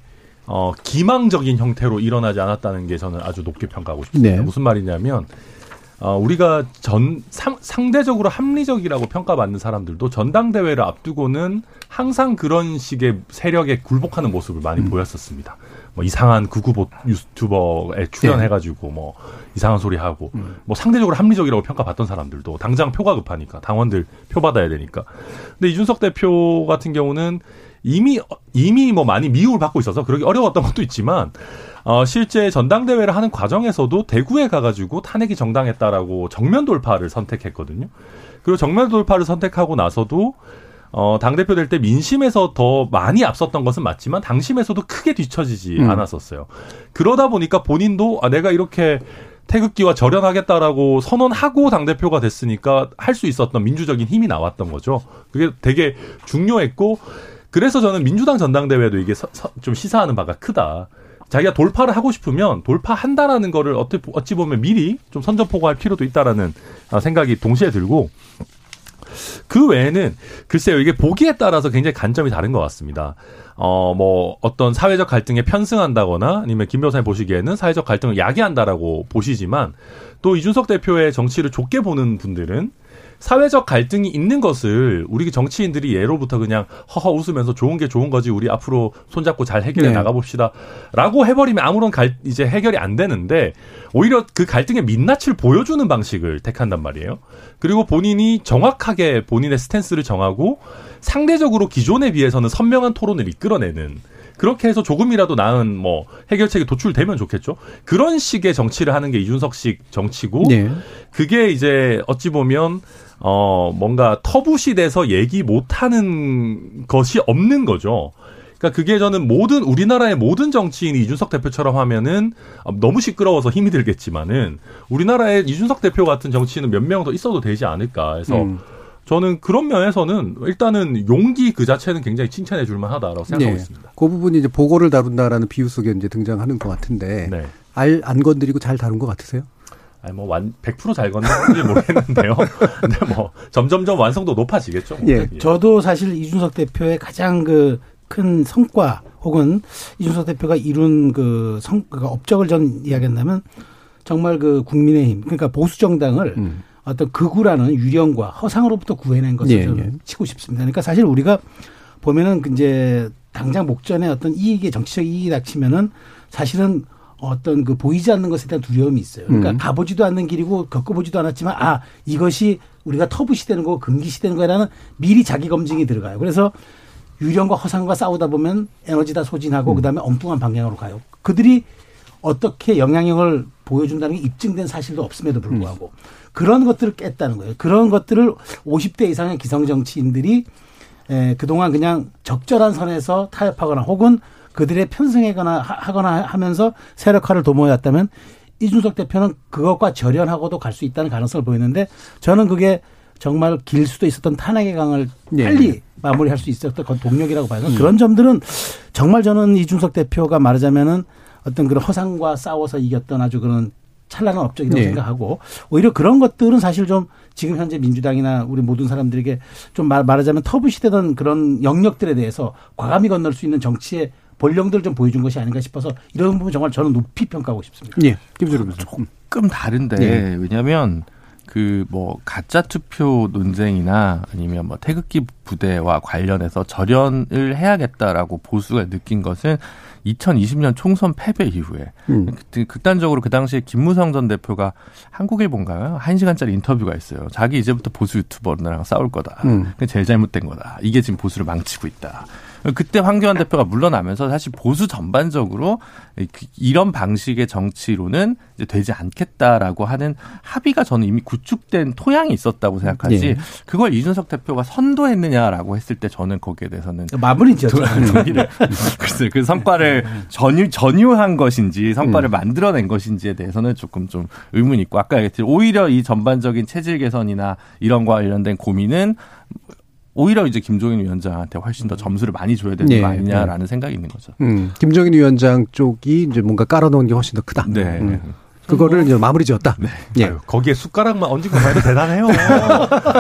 어, 기망적인 형태로 일어나지 않았다는 게 저는 아주 높게 평가하고 싶습니다. 네. 무슨 말이냐면 어, 우리가 전 상, 상대적으로 합리적이라고 평가받는 사람들도 전당대회를 앞두고는 항상 그런 식의 세력에 굴복하는 모습을 많이 음. 보였었습니다. 뭐 이상한 극우보 유튜버에 출연해가지고 네. 뭐 이상한 소리 하고 음. 뭐 상대적으로 합리적이라고 평가받던 사람들도 당장 표가 급하니까 당원들 표 받아야 되니까. 근데 이준석 대표 같은 경우는 이미 이미 뭐 많이 미움을 받고 있어서 그러기 어려웠던 것도 있지만 어 실제 전당대회를 하는 과정에서도 대구에 가가지고 탄핵이 정당했다라고 정면 돌파를 선택했거든요. 그리고 정면 돌파를 선택하고 나서도 어, 당대표 될 때 민심에서 더 많이 앞섰던 것은 맞지만 당심에서도 크게 뒤처지지 음. 않았었어요. 그러다 보니까 본인도 아, 내가 이렇게 태극기와 절연하겠다라고 선언하고 당대표가 됐으니까 할 수 있었던 민주적인 힘이 나왔던 거죠. 그게 되게 중요했고 그래서 저는 민주당 전당대회도 이게 서, 서, 좀 시사하는 바가 크다. 자기가 돌파를 하고 싶으면 돌파한다라는 거를 어찌 보면 미리 좀 선전포고할 필요도 있다라는 아, 생각이 동시에 들고 그 외에는 글쎄요 이게 보기에 따라서 굉장히 관점이 다른 것 같습니다. 어 뭐 어떤 사회적 갈등에 편승한다거나 아니면 김 변호사님 보시기에는 사회적 갈등을 야기한다라고 보시지만 또 이준석 대표의 정치를 좋게 보는 분들은 사회적 갈등이 있는 것을 우리 정치인들이 예로부터 그냥 허허 웃으면서 좋은 게 좋은 거지 우리 앞으로 손잡고 잘 해결해 네. 나가봅시다라고 해버리면 아무런 갈 이제 해결이 안 되는데 오히려 그 갈등의 민낯을 보여주는 방식을 택한단 말이에요. 그리고 본인이 정확하게 본인의 스탠스를 정하고 상대적으로 기존에 비해서는 선명한 토론을 이끌어내는 그렇게 해서 조금이라도 나은 뭐 해결책이 도출되면 좋겠죠. 그런 식의 정치를 하는 게 이준석식 정치고 네. 그게 이제 어찌 보면 어 뭔가 터부시 돼서 얘기 못 하는 것이 없는 거죠. 그러니까 그게 저는 모든 우리나라의 모든 정치인이 이준석 대표처럼 하면은 너무 시끄러워서 힘이 들겠지만은 우리나라에 이준석 대표 같은 정치인은 몇 명 더 있어도 되지 않을까 해서 음. 저는 그런 면에서는 일단은 용기 그 자체는 굉장히 칭찬해 줄 만하다라고 생각하고 네. 있습니다. 그 부분이 이제 보고를 다룬다라는 비유 속에 이제 등장하는 것 같은데 네. 알 안 건드리고 잘 다룬 것 같으세요? 아니 뭐 완 100%잘 건드는지 모르겠는데요. 근데 뭐 점점점 완성도 높아지겠죠. 뭐. 예. 저도 사실 이준석 대표의 가장 그 큰 성과 혹은 이준석 대표가 이룬 그 성, 그 업적을 전 이야기한다면 정말 그 국민의힘 그러니까 보수 정당을 음. 어떤 극우라는 유령과 허상으로부터 구해낸 것을 예, 예. 치고 싶습니다. 그러니까 사실 우리가 보면은 이제 당장 목전에 어떤 이익의 정치적 이익이 닥치면은 사실은 어떤 그 보이지 않는 것에 대한 두려움이 있어요. 그러니까 음. 가보지도 않는 길이고 겪어보지도 않았지만 아 이것이 우리가 터부시 되는 거고 금기시 되는 거라는 미리 자기 검증이 들어가요. 그래서 유령과 허상과 싸우다 보면 에너지 다 소진하고 음. 그다음에 엉뚱한 방향으로 가요. 그들이 어떻게 영향력을 보여준다는 게 입증된 사실도 없음에도 불구하고 음. 그런 것들을 깼다는 거예요. 그런 것들을 50대 이상의 기성 정치인들이 에, 그동안 그냥 적절한 선에서 타협하거나 혹은 그들의 편승하거나 하거나 하면서 세력화를 도모해왔다면 이준석 대표는 그것과 절연하고도 갈 수 있다는 가능성을 보이는데 저는 그게 정말 길 수도 있었던 탄핵의 강을 네. 빨리 마무리할 수 있었던 동력이라고 봐요. 음. 그런 점들은 정말 저는 이준석 대표가 말하자면은 어떤 그런 허상과 싸워서 이겼던 아주 그런 찬란한 업적이라고 네. 생각하고 오히려 그런 것들은 사실 좀 지금 현재 민주당이나 우리 모든 사람들에게 좀 말, 말하자면 터부시되던 그런 영역들에 대해서 과감히 건널 수 있는 정치의 본령들을 좀 보여준 것이 아닌가 싶어서 이런 부분 정말 저는 높이 평가하고 싶습니다. 예. 김주로 조금 다른데 네. 왜냐하면 그 뭐 가짜 투표 논쟁이나 아니면 뭐 태극기 부대와 관련해서 절연을 해야겠다라고 보수가 느낀 것은 2020년 총선 패배 이후에 음. 극단적으로 그 당시에 김무성 전 대표가 한국일본가요? 한 시간짜리 인터뷰가 있어요. 자기 이제부터 보수 유튜버랑 싸울 거다. 음. 그게 제일 잘못된 거다. 이게 지금 보수를 망치고 있다. 그때 황교안 대표가 물러나면서 사실 보수 전반적으로 이런 방식의 정치로는 이제 되지 않겠다라고 하는 합의가 저는 이미 구축된 토양이 있었다고 생각하지 예. 그걸 이준석 대표가 선도했느냐라고 했을 때 저는 거기에 대해서는 마무리죠. 글쎄 그 성과를 전유 전유한 것인지 성과를 음. 만들어낸 것인지에 대해서는 조금 좀 의문이 있고 아까 얘기했듯이 오히려 이 전반적인 체질 개선이나 이런 거 관련된 고민은 오히려 이제 김종인 위원장한테 훨씬 더 점수를 많이 줘야 되는 네, 거 아니냐라는 네. 생각이 있는 거죠. 음, 김종인 위원장 쪽이 이제 뭔가 깔아놓은 게 훨씬 더 크다. 네. 음. 그거를 이제 마무리 지었다. 네. 예. 아유, 거기에 숟가락만 얹은 것만 해도 대단해요.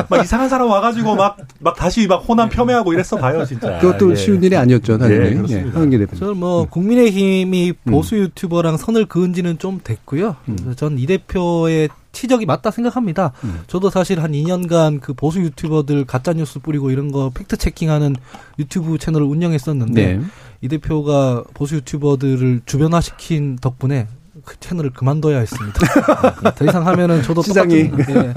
막 이상한 사람 와가지고 막, 막 다시 막 호남 폄훼하고 이랬어 봐요, 진짜. 그것도 예. 쉬운 일이 아니었죠, 당연히. 예. 예. 저는 뭐, 국민의힘이 음. 보수 유튜버랑 선을 그은 지는 좀 됐고요. 음. 전이 대표의 치적이 맞다 생각합니다. 음. 저도 사실 한 2년간 그 보수 유튜버들 가짜 뉴스 뿌리고 이런 거 팩트 체킹하는 유튜브 채널을 운영했었는데 네. 이 대표가 보수 유튜버들을 주변화시킨 덕분에 그 채널을 그만둬야 했습니다. 네, 더 이상 하면은 저도 시장이 네.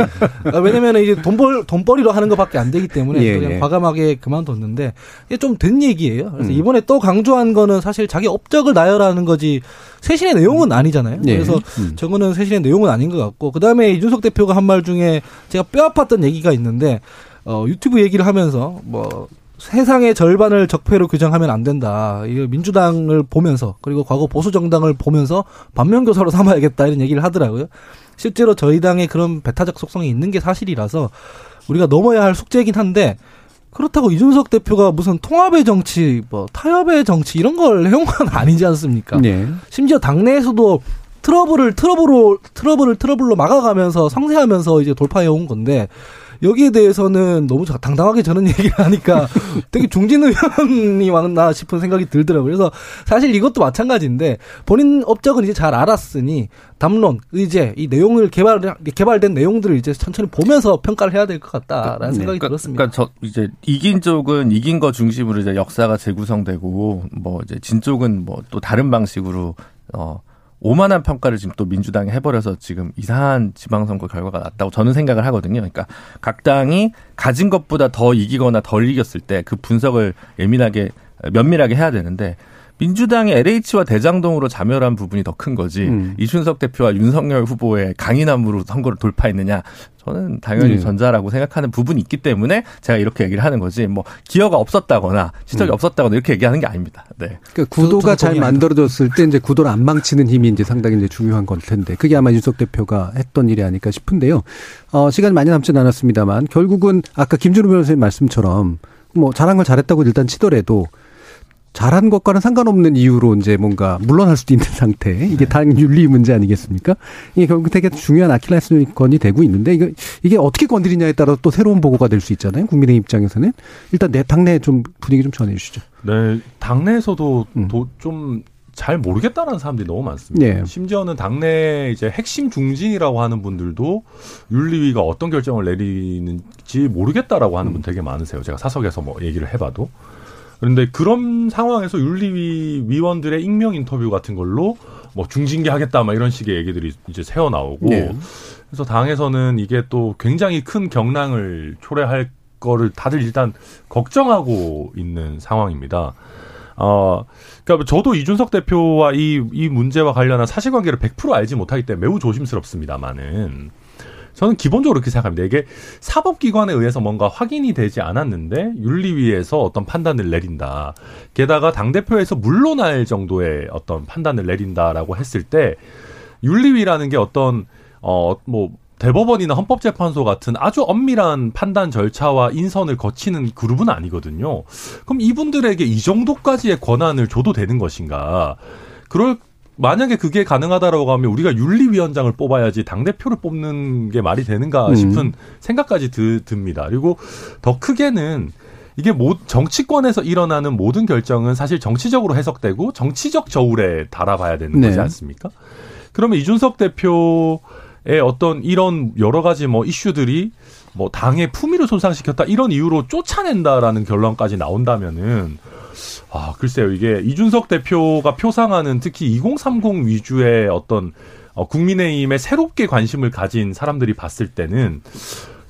왜냐면 이제 돈벌 돈벌이로 하는 것밖에 안 되기 때문에 예, 그냥 예. 과감하게 그만뒀는데 이게 좀 된 얘기예요. 그래서 음. 이번에 또 강조한 거는 사실 자기 업적을 나열하는 거지 쇄신의 내용은 아니잖아요. 예. 그래서 음. 저거는 쇄신의 내용은 아닌 것 같고 그 다음에 이준석 대표가 한 말 중에 제가 뼈 아팠던 얘기가 있는데 어, 유튜브 얘기를 하면서 뭐 세상의 절반을 적폐로 규정하면 안 된다. 이 민주당을 보면서 그리고 과거 보수 정당을 보면서 반면교사로 삼아야겠다 이런 얘기를 하더라고요. 실제로 저희 당에 그런 배타적 속성이 있는 게 사실이라서 우리가 넘어야 할 숙제이긴 한데 그렇다고 이준석 대표가 무슨 통합의 정치, 뭐 타협의 정치 이런 걸 해온 건 아니지 않습니까? 네. 심지어 당내에서도 트러블을 트러블로 트러블을 트러블로 막아가면서 상세하면서 이제 돌파해 온 건데 여기에 대해서는 너무 당당하게 저는 얘기를 하니까 되게 중진 의원이 왔나 싶은 생각이 들더라고요. 그래서 사실 이것도 마찬가지인데 본인 업적은 이제 잘 알았으니 담론, 의제, 이 내용을 개발 개발된 내용들을 이제 천천히 보면서 평가를 해야 될 것 같다라는 네. 생각이 그러니까, 들었습니다. 그러니까 저 이제 이긴 쪽은 이긴 거 중심으로 이제 역사가 재구성되고 뭐 이제 진 쪽은 뭐 또 다른 방식으로 어 오만한 평가를 지금 또 민주당이 해버려서 지금 이상한 지방선거 결과가 났다고 저는 생각을 하거든요. 그러니까 각 당이 가진 것보다 더 이기거나 덜 이겼을 때 그 분석을 예민하게 면밀하게 해야 되는데 민주당이 LH와 대장동으로 자멸한 부분이 더 큰 거지 음. 이준석 대표와 윤석열 후보의 강인함으로 선거를 돌파했느냐 저는 당연히 네. 전자라고 생각하는 부분이 있기 때문에 제가 이렇게 얘기를 하는 거지 뭐 기여가 없었다거나 시적이 음. 없었다거나 이렇게 얘기하는 게 아닙니다. 네. 그러니까 구도가 잘 만들어졌을 때 이제 구도를 안 망치는 힘이 이제 상당히 이제 중요한 걸 텐데 그게 아마 윤석 대표가 했던 일이 아닐까 싶은데요. 어, 시간이 많이 남지는 않았습니다만 결국은 아까 김준우 변호사님 말씀처럼 뭐 잘한 걸 잘했다고 일단 치더라도 잘한 것과는 상관없는 이유로 이제 뭔가 물러날 수도 있는 상태. 이게 당 윤리 문제 아니겠습니까? 이게 결국 되게 중요한 아킬레스건이 되고 있는데 이게 이게 어떻게 건드리냐에 따라 또 새로운 보고가 될 수 있잖아요. 국민의 입장에서는 일단 내 당내 좀 분위기 좀 전해 주시죠. 네, 당내에서도 음. 좀 잘 모르겠다는 사람들이 너무 많습니다. 네. 심지어는 당내 이제 핵심 중진이라고 하는 분들도 윤리위가 어떤 결정을 내리는지 모르겠다라고 하는 분 되게 많으세요. 제가 사석에서 뭐 얘기를 해봐도. 그런데 그런 상황에서 윤리위 위원들의 익명 인터뷰 같은 걸로 뭐 중징계 하겠다 막 이런 식의 얘기들이 이제 새어 나오고 네. 그래서 당에서는 이게 또 굉장히 큰 경랑을 초래할 거를 다들 일단 걱정하고 있는 상황입니다. 어, 그러니까 저도 이준석 대표와 이, 이 문제와 관련한 사실관계를 100% 알지 못하기 때문에 매우 조심스럽습니다만은 저는 기본적으로 그렇게 생각합니다. 이게 사법기관에 의해서 뭔가 확인이 되지 않았는데 윤리위에서 어떤 판단을 내린다. 게다가 당대표에서 물러날 정도의 어떤 판단을 내린다라고 했을 때 윤리위라는 게 어떤 어 뭐 대법원이나 헌법재판소 같은 아주 엄밀한 판단 절차와 인선을 거치는 그룹은 아니거든요. 그럼 이분들에게 이 정도까지의 권한을 줘도 되는 것인가? 그럴 만약에 그게 가능하다라고 하면 우리가 윤리위원장을 뽑아야지 당 대표를 뽑는 게 말이 되는가 음. 싶은 음. 생각까지 드, 듭니다. 그리고 더 크게는 이게 모, 정치권에서 일어나는 모든 결정은 사실 정치적으로 해석되고 정치적 저울에 달아봐야 되는 네. 거지 않습니까? 그러면 이준석 대표의 어떤 이런 여러 가지 뭐 이슈들이 뭐 당의 품위를 손상시켰다 이런 이유로 쫓아낸다라는 결론까지 나온다면은 아, 글쎄요. 이게 이준석 대표가 표상하는 특히 2030 위주의 어떤 어, 국민의힘에 새롭게 관심을 가진 사람들이 봤을 때는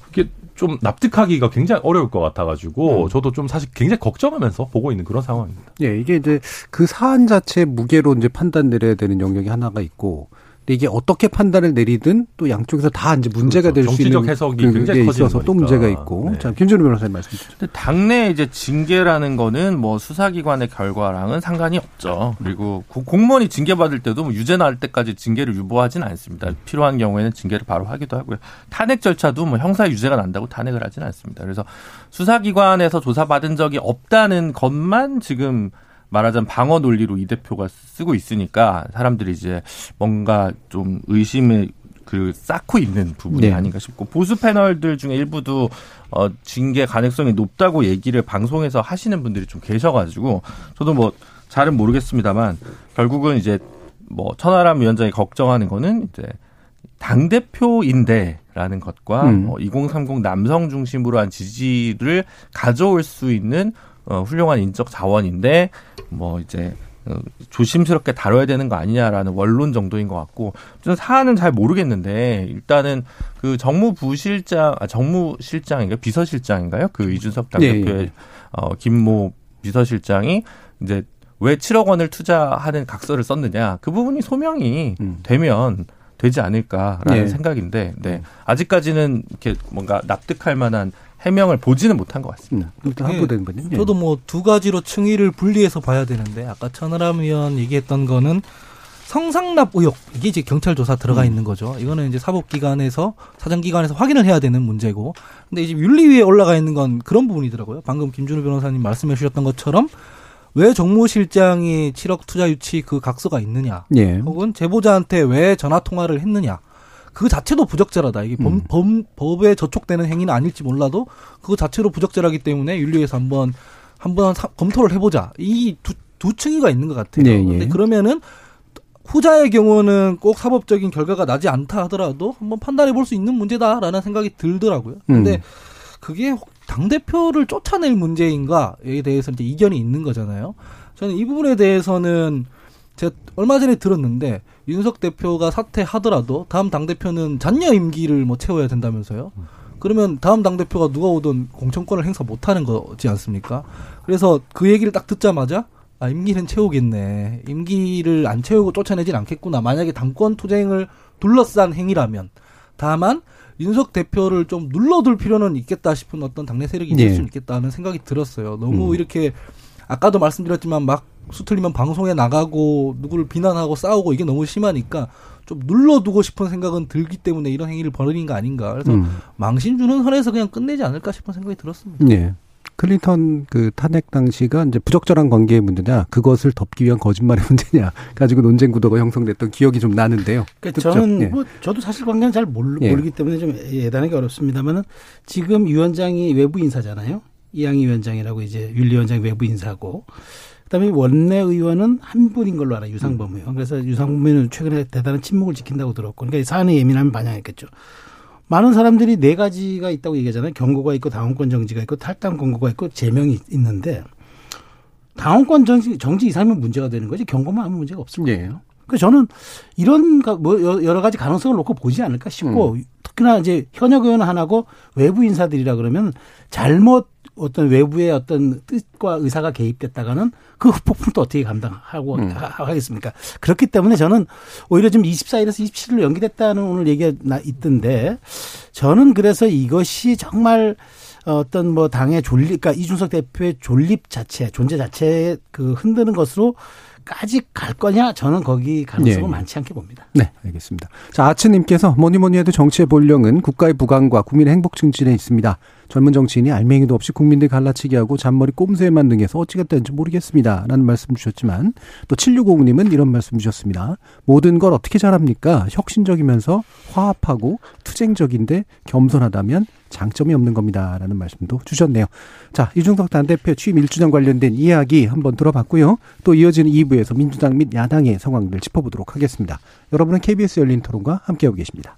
이게 좀 납득하기가 굉장히 어려울 것 같아가지고 음. 저도 좀 사실 굉장히 걱정하면서 보고 있는 그런 상황입니다. 예, 이게 이제 그 사안 자체 무게로 이제 판단 내려야 되는 영역이 하나가 있고 근데 이게 어떻게 판단을 내리든 또 양쪽에서 다 이제 문제가 그렇죠. 될수 있는 해석이 그, 굉장히 있어서 또 문제가 있고. 네. 자, 김준우 변호사님 말씀 주시죠. 당내 이제 징계라는 거는 뭐 수사기관의 결과랑은 상관이 없죠. 그리고 공무원이 징계받을 때도 뭐 유죄 나올 때까지 징계를 유보하지는 않습니다. 필요한 경우에는 징계를 바로 하기도 하고요. 탄핵 절차도 뭐 형사 유죄가 난다고 탄핵을 하지는 않습니다. 그래서 수사기관에서 조사받은 적이 없다는 것만 지금 말하자면 방어 논리로 이 대표가 쓰고 있으니까 사람들이 이제 뭔가 좀 의심을 그 쌓고 있는 부분이 네. 아닌가 싶고 보수 패널들 중에 일부도 어 징계 가능성이 높다고 얘기를 방송에서 하시는 분들이 좀 계셔가지고 저도 뭐 잘은 모르겠습니다만 결국은 이제 뭐 천하람 위원장이 걱정하는 거는 이제 당 대표인데라는 것과 음. 어, 2030 남성 중심으로 한 지지를 가져올 수 있는 어, 훌륭한 인적 자원인데 뭐 이제 어, 조심스럽게 다뤄야 되는 거 아니냐라는 원론 정도인 것 같고 저는 사안은 잘 모르겠는데 일단은 그 정무부실장 아 정무실장인가요 비서실장인가요 그 이준석 당대표의 네. 예. 어 김모 비서실장이 이제 왜 7억 원을 투자하는 각서를 썼느냐 그 부분이 소명이 음. 되면 되지 않을까라는 네. 생각인데, 네. 아직까지는 이렇게 뭔가 납득할 만한 해명을 보지는 못한 것 같습니다. 음, 확보된 거는 저도 뭐 두 가지로 층위를 분리해서 봐야 되는데 아까 천하람 의원 얘기했던 거는 성상납 의혹 이게 이제 경찰 조사 들어가 음. 있는 거죠. 이거는 이제 사법기관에서 사정기관에서 확인을 해야 되는 문제고, 근데 이제 윤리위에 올라가 있는 건 그런 부분이더라고요. 방금 김준우 변호사님 말씀해 주셨던 것처럼 왜 정무실장이 7억 투자 유치 그 각서가 있느냐, 예. 혹은 제보자한테 왜 전화 통화를 했느냐. 그 자체도 부적절하다. 이게 음. 범, 법에 저촉되는 행위는 아닐지 몰라도 그거 자체로 부적절하기 때문에 윤리위에서 한번 한번 사, 검토를 해보자. 이두 두 층이가 있는 것 같아요. 네, 예. 근데 그러면은 후자의 경우는 꼭 사법적인 결과가 나지 않다 하더라도 한번 판단해 볼 수 있는 문제다라는 생각이 들더라고요. 근데 음. 그게 당 대표를 쫓아낼 문제인가에 대해서 이제 이견이 있는 거잖아요. 저는 이 부분에 대해서는 제가 얼마 전에 들었는데 윤석 대표가 사퇴하더라도 다음 당 대표는 잔여 임기를 뭐 채워야 된다면서요. 그러면 다음 당 대표가 누가 오든 공천권을 행사 못 하는 거지 않습니까? 그래서 그 얘기를 딱 듣자마자 아, 임기는 채우겠네. 임기를 안 채우고 쫓아내진 않겠구나. 만약에 당권 투쟁을 둘러싼 행위라면. 다만 윤석 대표를 좀 눌러둘 필요는 있겠다 싶은 어떤 당내 세력이 있을 네. 수 있겠다는 생각이 들었어요. 너무 음. 이렇게 아까도 말씀드렸지만 막 수틀리면 방송에 나가고 누구를 비난하고 싸우고 이게 너무 심하니까 좀 눌러두고 싶은 생각은 들기 때문에 이런 행위를 벌이는 거 아닌가. 그래서 음. 망신 주는 선에서 그냥 끝내지 않을까 싶은 생각이 들었습니다. 네. 클린턴 그 탄핵 당시가 이제 부적절한 관계의 문제냐, 그것을 덮기 위한 거짓말의 문제냐 가지고 논쟁 구도가 형성됐던 기억이 좀 나는데요. 그러니까 저는 예. 뭐 저도 사실 관계는 잘 모르, 예. 모르기 때문에 좀 예단하기 어렵습니다만은 지금 위원장이 외부 인사잖아요. 이양희 위원장이라고 이제 윤리위원장이 외부 인사고 그다음에 원내 의원은 한 분인 걸로 알아요. 유상범 의원. 그래서 유상범 의원은 최근에 대단한 침묵을 지킨다고 들었고 그러니까 사안에 예민하면 반영했겠죠. 많은 사람들이 네 가지가 있다고 얘기하잖아요. 경고가 있고 당원권 정지가 있고 탈당 권고가 있고 제명이 있는데 당원권 정지, 정지 이상이면 문제가 되는 거지 경고만 하면 문제가 없을 거예요. 네. 그 저는 이런 뭐 여러 가지 가능성을 놓고 보지 않을까 싶고 음. 특히나 이제 현역 의원 하나고 외부 인사들이라 그러면 잘못 어떤 외부의 어떤 뜻과 의사가 개입됐다가는 그 폭풍도 어떻게 감당하고 음. 하겠습니까? 그렇기 때문에 저는 오히려 좀 24일에서 27일로 연기됐다는 오늘 얘기가 나 있던데 저는 그래서 이것이 정말 어떤 뭐 당의 존립, 그러니까 이준석 대표의 존립 자체, 존재 자체에 그 흔드는 것으로 까지 갈 거냐? 저는 거기 가능성은 네. 많지 않게 봅니다. 네, 알겠습니다. 자, 아츠님께서 뭐니 뭐니 해도 정치의 본령은 국가의 부강과 국민의 행복 증진에 있습니다. 젊은 정치인이 알맹이도 없이 국민들 갈라치기 하고 잔머리 꼼수에만 능해서 어찌가 되는지 모르겠습니다. 라는 말씀 주셨지만 또 7650님은 이런 말씀 주셨습니다. 모든 걸 어떻게 잘합니까? 혁신적이면서 화합하고 투쟁적인데 겸손하다면 장점이 없는 겁니다. 라는 말씀도 주셨네요. 자, 이중석 당대표 취임 1주년 관련된 이야기 한번 들어봤고요. 또 이어지는 2부에서 민주당 및 야당의 상황들 짚어보도록 하겠습니다. 여러분은 KBS 열린 토론과 함께하고 계십니다.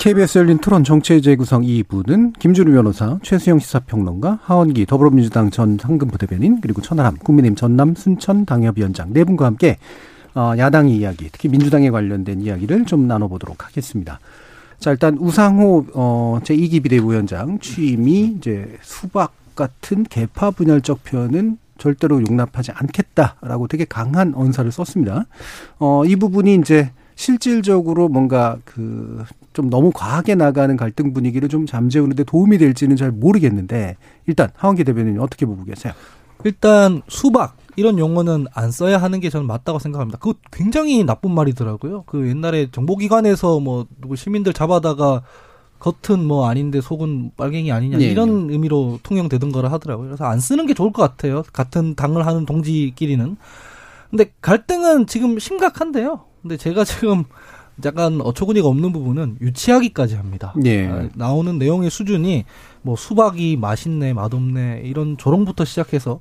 KBS 열린 토론 정치의 재구성 2부는 김준우 변호사, 최수영 시사평론가, 하원기 더불어민주당 전 상근부대변인 그리고 천하람 국민의힘 전남 순천 당협위원장 네 분과 함께 어, 야당의 이야기, 특히 민주당에 관련된 이야기를 좀 나눠보도록 하겠습니다. 자, 일단 우상호 어, 제2기 비대위원장 취임이 이제 수박 같은 개파 분열적 표현은 절대로 용납하지 않겠다라고 되게 강한 언사를 썼습니다. 어, 이 부분이 이제 실질적으로 뭔가 그 좀 너무 과하게 나가는 갈등 분위기를 좀 잠재우는데 도움이 될지는 잘 모르겠는데 일단 하원기 대변인님 어떻게 보고 계세요? 일단 수박 이런 용어는 안 써야 하는 게 저는 맞다고 생각합니다. 그거 굉장히 나쁜 말이더라고요. 그 옛날에 정보기관에서 뭐 누구 시민들 잡아다가 겉은 뭐 아닌데 속은 빨갱이 아니냐 네, 이런 네. 의미로 통용되던 거라 하더라고요. 그래서 안 쓰는 게 좋을 것 같아요. 같은 당을 하는 동지끼리는. 근데 갈등은 지금 심각한데요. 근데 제가 지금 약간 어처구니가 없는 부분은 유치하기까지 합니다. 네. 나오는 내용의 수준이 뭐 수박이 맛있네, 맛없네 이런 조롱부터 시작해서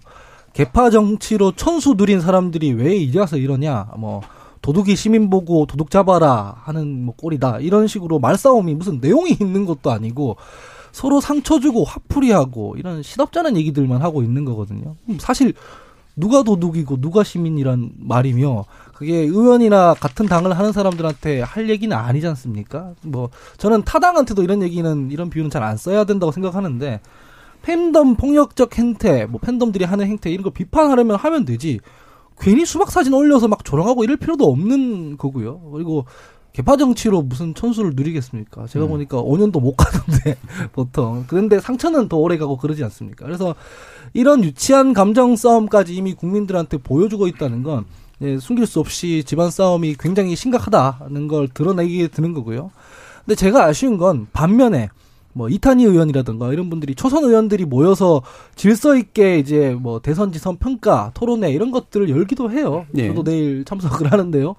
개파 정치로 천수 누린 사람들이 왜 이제 와서 이러냐, 뭐 도둑이 시민 보고 도둑 잡아라 하는 뭐 꼴이다 이런 식으로 말싸움이 무슨 내용이 있는 것도 아니고 서로 상처 주고 화풀이하고 이런 시덥잖은 얘기들만 하고 있는 거거든요. 사실 누가 도둑이고 누가 시민이란 말이며 그게 의원이나 같은 당을 하는 사람들한테 할 얘기는 아니지 않습니까? 뭐 저는 타당한테도 이런 얘기는 이런 비유는 잘 안 써야 된다고 생각하는데 팬덤 폭력적 행태, 뭐 팬덤들이 하는 행태 이런 거 비판하려면 하면 되지. 괜히 수박 사진 올려서 막 조롱하고 이럴 필요도 없는 거고요. 그리고 개파 정치로 무슨 천수를 누리겠습니까? 제가 음. 보니까 5년도 못 가는데 보통 그런데 상처는 더 오래 가고 그러지 않습니까? 그래서 이런 유치한 감정 싸움까지 이미 국민들한테 보여주고 있다는 건 예, 숨길 수 없이 집안 싸움이 굉장히 심각하다는 걸 드러내게 되는 거고요. 근데 제가 아쉬운 건 반면에 뭐 이탄희 의원이라든가 이런 분들이 초선 의원들이 모여서 질서 있게 이제 뭐 대선 지선 평가 토론회 이런 것들을 열기도 해요. 네. 저도 내일 참석을 하는데요.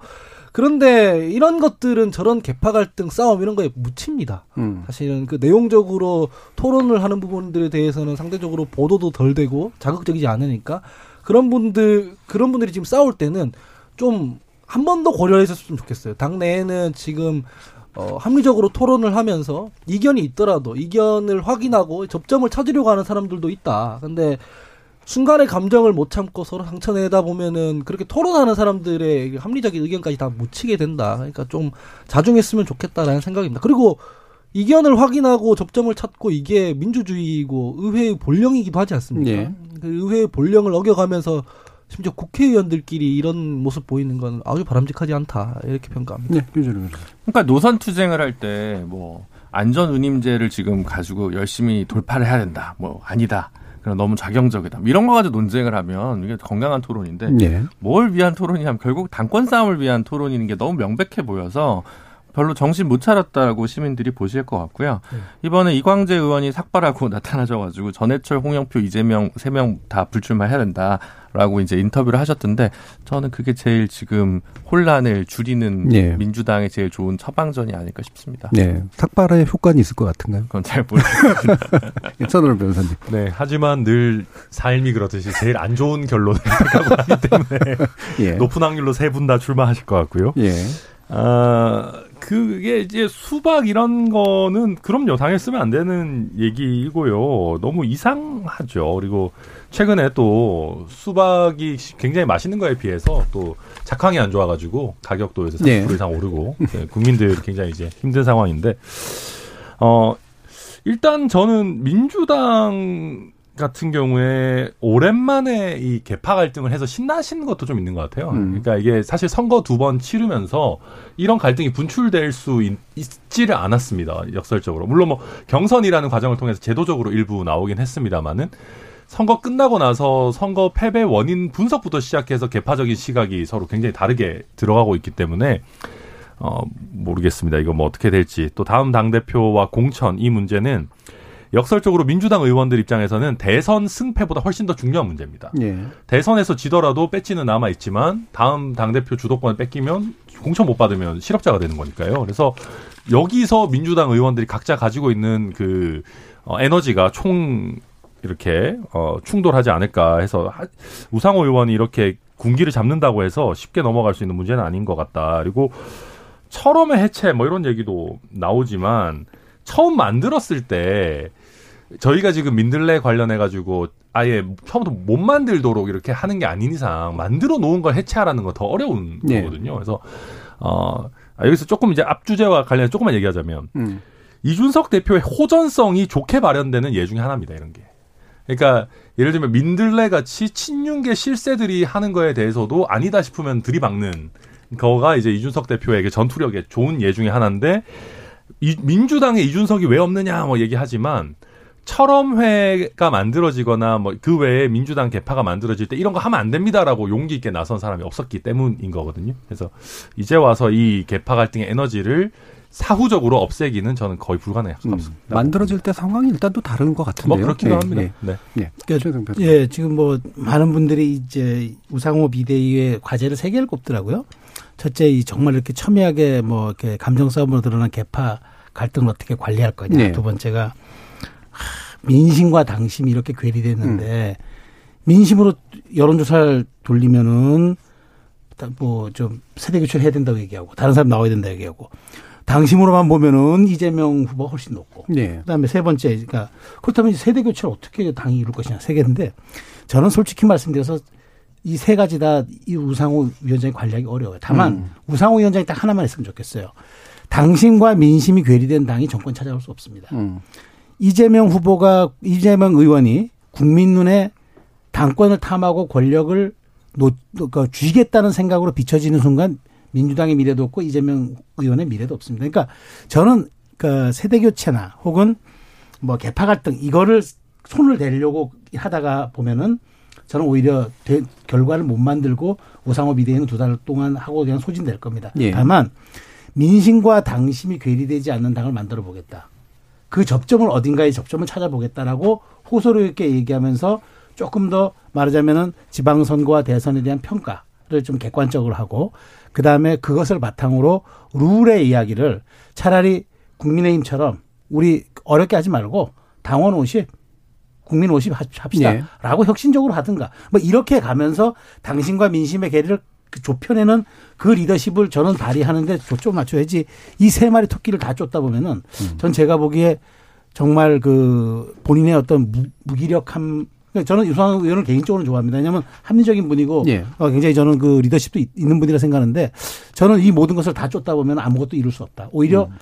그런데 이런 것들은 저런 개파 갈등 싸움 이런 거에 묻힙니다. 음. 사실은 그 내용적으로 토론을 하는 부분들에 대해서는 상대적으로 보도도 덜 되고 자극적이지 않으니까 그런 분들 그런 분들이 지금 싸울 때는 좀 한 번 더 고려했었으면 좋겠어요. 당내에는 지금 어, 합리적으로 토론을 하면서 이견이 있더라도 이견을 확인하고 접점을 찾으려고 하는 사람들도 있다. 근데 순간의 감정을 못 참고 서로 상처내다 보면은 그렇게 토론하는 사람들의 합리적인 의견까지 다 묻히게 된다. 그러니까 좀 자중했으면 좋겠다라는 생각입니다. 그리고 이견을 확인하고 접점을 찾고 이게 민주주의이고 의회의 본령이기도 하지 않습니까? 네. 그 의회의 본령을 어겨가면서 심지어 국회의원들끼리 이런 모습 보이는 건 아주 바람직하지 않다 이렇게 평가합니다. 네, 그러니까 노선 투쟁을 할 때 뭐 안전 운임제를 지금 가지고 열심히 돌파를 해야 된다. 뭐 아니다. 그럼 너무 작용적이다. 이런 거 가지고 논쟁을 하면 이게 건강한 토론인데 네. 뭘 위한 토론이냐면 결국 당권 싸움을 위한 토론인 게 너무 명백해 보여서 별로 정신 못 차렸다고 시민들이 보실 것 같고요. 네. 이번에 이광재 의원이 삭발하고 나타나셔가지고 전해철, 홍영표, 이재명 세 명 다 불출마해야 된다라고 이제 인터뷰를 하셨던데 저는 그게 제일 지금 혼란을 줄이는 네. 민주당의 제일 좋은 처방전이 아닐까 싶습니다. 네, 삭발의 효과는 있을 것 같은가요? 그건 잘 모르겠습니다. 천원 변호사님. 네, 하지만 늘 삶이 그렇듯이 제일 안 좋은 결론을 가고 하기 때문에 예. 높은 확률로 세 분 다 출마하실 것 같고요. 예. 아, 그게 이제 수박 이런 거는 그럼요. 당했으면 안 되는 얘기이고요. 너무 이상하죠. 그리고 최근에 또 수박이 굉장히 맛있는 거에 비해서 또 작황이 안 좋아가지고 가격도 요새 30% 네. 이상 오르고 네, 국민들 굉장히 이제 힘든 상황인데 어 일단 저는 민주당 같은 경우에 오랜만에 이 개파 갈등을 해서 신나시는 것도 좀 있는 것 같아요. 음. 그러니까 이게 사실 선거 두 번 치르면서 이런 갈등이 분출될 수 있, 있지를 않았습니다. 역설적으로. 물론 뭐 경선이라는 과정을 통해서 제도적으로 일부 나오긴 했습니다만은 선거 끝나고 나서 선거 패배 원인 분석부터 시작해서 개파적인 시각이 서로 굉장히 다르게 들어가고 있기 때문에 어 모르겠습니다. 이거 뭐 어떻게 될지 또 다음 당 대표와 공천 이 문제는 역설적으로 민주당 의원들 입장에서는 대선 승패보다 훨씬 더 중요한 문제입니다. 예. 대선에서 지더라도 배지는 남아 있지만 다음 당 대표 주도권을 뺏기면 공천 못 받으면 실업자가 되는 거니까요. 그래서 여기서 민주당 의원들이 각자 가지고 있는 그 어, 에너지가 총 이렇게 어, 충돌하지 않을까 해서 우상호 의원이 이렇게 군기를 잡는다고 해서 쉽게 넘어갈 수 있는 문제는 아닌 것 같다. 그리고 철험의 해체 뭐 이런 얘기도 나오지만 처음 만들었을 때 저희가 지금 민들레 관련해 가지고 아예 처음부터 못 만들도록 이렇게 하는 게 아닌 이상 만들어 놓은 걸 해체하라는 건 더 어려운 네. 거거든요. 그래서 어 아, 여기서 조금 이제 앞 주제와 관련해 서 조금만 얘기하자면 음. 이준석 대표의 호전성이 좋게 발현되는 예 중에 하나입니다. 이런 게. 그러니까 예를 들면 민들레 같이 친윤계 실세들이 하는 거에 대해서도 아니다 싶으면 들이박는 거가 이제 이준석 대표에게 전투력의 좋은 예 중에 하나인데 이, 민주당의 이준석이 왜 없느냐 뭐 얘기하지만 철험회가 만들어지거나 뭐 그 외에 민주당 개파가 만들어질 때 이런 거 하면 안 됩니다라고 용기 있게 나선 사람이 없었기 때문인 거거든요. 그래서 이제 와서 이 개파 갈등의 에너지를 사후적으로 없애기는 저는 거의 불가능해 음, 만들어질 때 상황이 일단 또 다른 것 같은데요. 뭐 그렇기도 네, 합니다. 네. 네. 네. 그러니까, 예, 지금 뭐 많은 분들이 이제 우상호 비대위의 과제를 세 개를 꼽더라고요. 첫째, 이 정말 이렇게 첨예하게 뭐 이렇게 감정 싸움으로 드러난 개파 갈등을 어떻게 관리할 거냐. 네. 두 번째가 민심과 당심이 이렇게 괴리됐는데 음. 민심으로 여론조사를 돌리면은 뭐 좀 세대 교체를 해야 된다고 얘기하고 다른 사람 나와야 된다 고 얘기하고 당심으로만 보면은 이재명 후보 가 훨씬 높고 네. 그다음에 세 번째 그러니까 그렇다면 세대 교체를 어떻게 당이 이룰 것이냐 세 개인데 저는 솔직히 말씀드려서 이 세 가지 다 이 우상호 위원장이 관리하기 어려워요. 다만 음. 우상호 위원장이 딱 하나만 했으면 좋겠어요. 당심과 민심이 괴리된 당이 정권 찾아올 수 없습니다. 음. 이재명 후보가 이재명 의원이 국민 눈에 당권을 탐하고 권력을 놓, 그러니까 쥐겠다는 생각으로 비춰지는 순간 민주당의 미래도 없고 이재명 의원의 미래도 없습니다. 그러니까 저는 그 세대 교체나 혹은 뭐 개파 갈등 이거를 손을 대려고 하다가 보면은 저는 오히려 대, 결과를 못 만들고 우상호 비대위는 두 달 동안 하고 그냥 소진될 겁니다. 예. 다만 민심과 당심이 괴리되지 않는 당을 만들어 보겠다. 그 접점을 어딘가에 접점을 찾아보겠다라고 호소력 있게 얘기하면서 조금 더 말하자면은 지방선거와 대선에 대한 평가를 좀 객관적으로 하고 그 다음에 그것을 바탕으로 룰의 이야기를 차라리 국민의힘처럼 우리 어렵게 하지 말고 당원 50, 국민 50 합시다라고 네. 혁신적으로 하든가 뭐 이렇게 가면서 당신과 민심의 괴리를 그 좁혀내는 그 리더십을 저는 발휘하는데 초점 맞춰야지 이 세 마리 토끼를 다 쫓다 보면은 음. 전 제가 보기에 정말 그 본인의 어떤 무, 무기력함 그러니까 저는 유승환 의원을 개인적으로 좋아합니다. 왜냐하면 합리적인 분이고 예. 어, 굉장히 저는 그 리더십도 있는 분이라 생각하는데 저는 이 모든 것을 다 쫓다 보면 아무것도 이룰 수 없다. 오히려 음.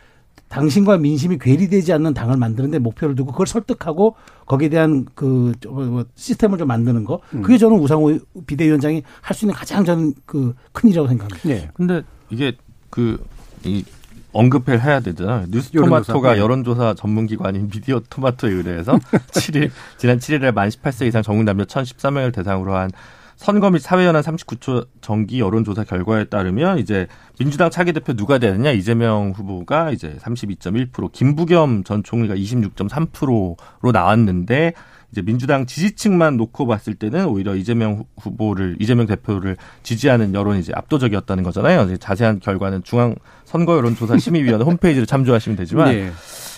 당신과 민심이 괴리되지 않는 당을 만드는데 목표를 두고 그걸 설득하고 거기에 대한 그뭐 시스템을 좀 만드는 거 음. 그게 저는 우상호 비대위원장이 할 수 있는 가장 저는 그 큰 일이라고 생각합니다. 네. 근데 이게 그이 언급을 해야 되잖아요. 뉴스 토마토가 네. 여론조사 전문기관인 미디어 토마토에 의뢰해서 7일 지난 7일에 만 18세 이상 전국 남녀 1,014명을 대상으로 한 선거 및 사회연한 39초 정기 여론조사 결과에 따르면 이제 민주당 차기 대표 누가 되느냐 이재명 후보가 이제 32.1% 김부겸 전 총리가 26.3%로 나왔는데 이제 민주당 지지층만 놓고 봤을 때는 오히려 이재명 후보를 이재명 대표를 지지하는 여론이 이제 압도적이었다는 거잖아요. 자세한 결과는 중앙 선거 여론조사 심의위원회 홈페이지를 참조하시면 되지만 네.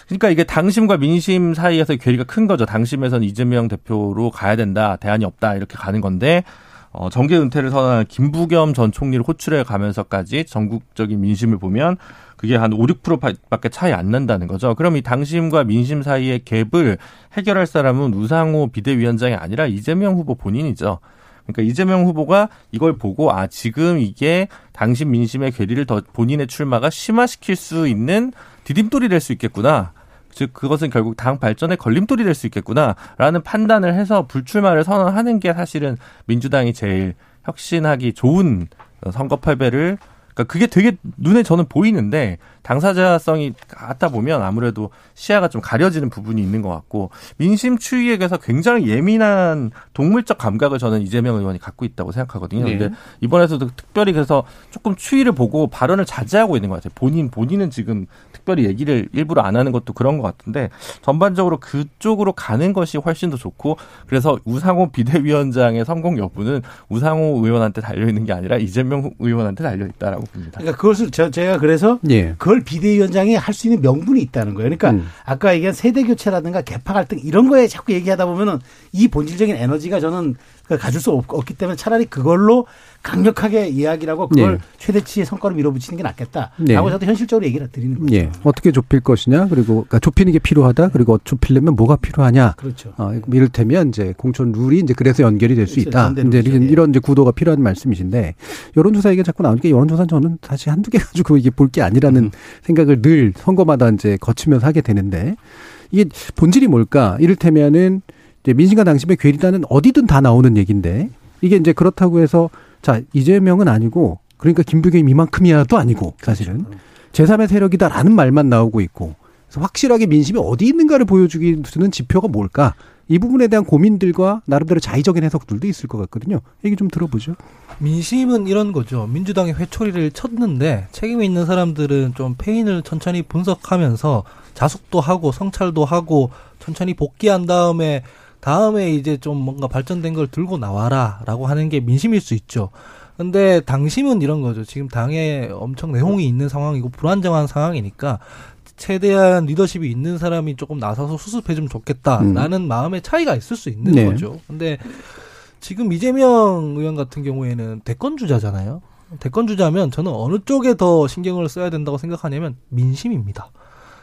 그러니까 이게 당심과 민심 사이에서 괴리가 큰 거죠. 당심에서는 이재명 대표로 가야 된다, 대안이 없다 이렇게 가는 건데 어, 정계 은퇴를 선언한 김부겸 전 총리를 호출해 가면서까지 전국적인 민심을 보면 그게 한 5, 6%밖에 차이 안 난다는 거죠. 그럼 이 당심과 민심 사이의 갭을 해결할 사람은 우상호 비대위원장이 아니라 이재명 후보 본인이죠. 그러니까 이재명 후보가 이걸 보고 아 지금 이게 당심 민심의 괴리를 더 본인의 출마가 심화시킬 수 있는 디딤돌이 될 수 있겠구나. 즉 그것은 결국 당 발전에 걸림돌이 될 수 있겠구나라는 판단을 해서 불출마를 선언하는 게 사실은 민주당이 제일 혁신하기 좋은 선거 패배를 그러니까 그게 되게 눈에 저는 보이는데 당사자성이 갖다 보면 아무래도 시야가 좀 가려지는 부분이 있는 것 같고 민심 추이에 대해서 굉장히 예민한 동물적 감각을 저는 이재명 의원이 갖고 있다고 생각하거든요. 네. 근데 이번에서도 특별히 그래서 조금 추이를 보고 발언을 자제하고 있는 것 같아요. 본인 본인은 지금 특별히 얘기를 일부러 안 하는 것도 그런 것 같은데 전반적으로 그쪽으로 가는 것이 훨씬 더 좋고 그래서 우상호 비대위원장의 성공 여부는 우상호 의원한테 달려 있는 게 아니라 이재명 의원한테 달려 있다라고 봅니다. 그러니까 그것을 저, 제가 그래서 예. 그걸 비대위원장이 할 수 있는 명분이 있다는 거예요. 그러니까 음. 아까 얘기한 세대 교체라든가 개파 갈등 이런 거에 자꾸 얘기하다 보면은 이 본질적인 에너지가 저는 가질 수 없 기 때문에 차라리 그걸로 강력하게 이야기라고 그걸 네. 최대치의 성과를 밀어붙이는 게 낫겠다라고 네. 저도 현실적으로 얘기를 드리는 거죠. 네. 어떻게 좁힐 것이냐 그리고 그러니까 좁히는 게 필요하다 그리고 좁히려면 뭐가 필요하냐. 그렇죠. 어, 이를테면 이제 공천 룰이 이제 그래서 연결이 될 수 있다. 이제 이런 이제 구도가 필요한 말씀이신데 여론조사 얘기 자꾸 나오니까 여론조사 저는 사실 한두 개 가지고 이게 볼 게 아니라는 음. 생각을 늘 선거마다 이제 거치면서 하게 되는데 이게 본질이 뭘까? 이를테면은 이제 민심과 당심의 괴리다는 어디든 다 나오는 얘기인데 이게 이제 그렇다고 해서 자 이재명은 아니고 그러니까 김부겸이 이만큼이야도 아니고 사실은 제3의 세력이다라는 말만 나오고 있고 그래서 확실하게 민심이 어디 있는가를 보여주기 는 지표가 뭘까? 이 부분에 대한 고민들과 나름대로 자의적인 해석들도 있을 것 같거든요. 얘기 좀 들어보죠. 민심은 이런 거죠. 민주당이 회초리를 쳤는데 책임 있는 사람들은 좀 패인을 천천히 분석하면서 자숙도 하고 성찰도 하고 천천히 복귀한 다음에 다음에 이제 좀 뭔가 발전된 걸 들고 나와라라고 하는 게 민심일 수 있죠. 근데 당심은 이런 거죠. 지금 당에 엄청 내홍이 있는 상황이고 불안정한 상황이니까 최대한 리더십이 있는 사람이 조금 나서서 수습해 주면 좋겠다라는 음. 마음의 차이가 있을 수 있는 네. 거죠. 근데 지금 이재명 의원 같은 경우에는 대권 주자잖아요. 대권 주자면 저는 어느 쪽에 더 신경을 써야 된다고 생각하냐면 민심입니다.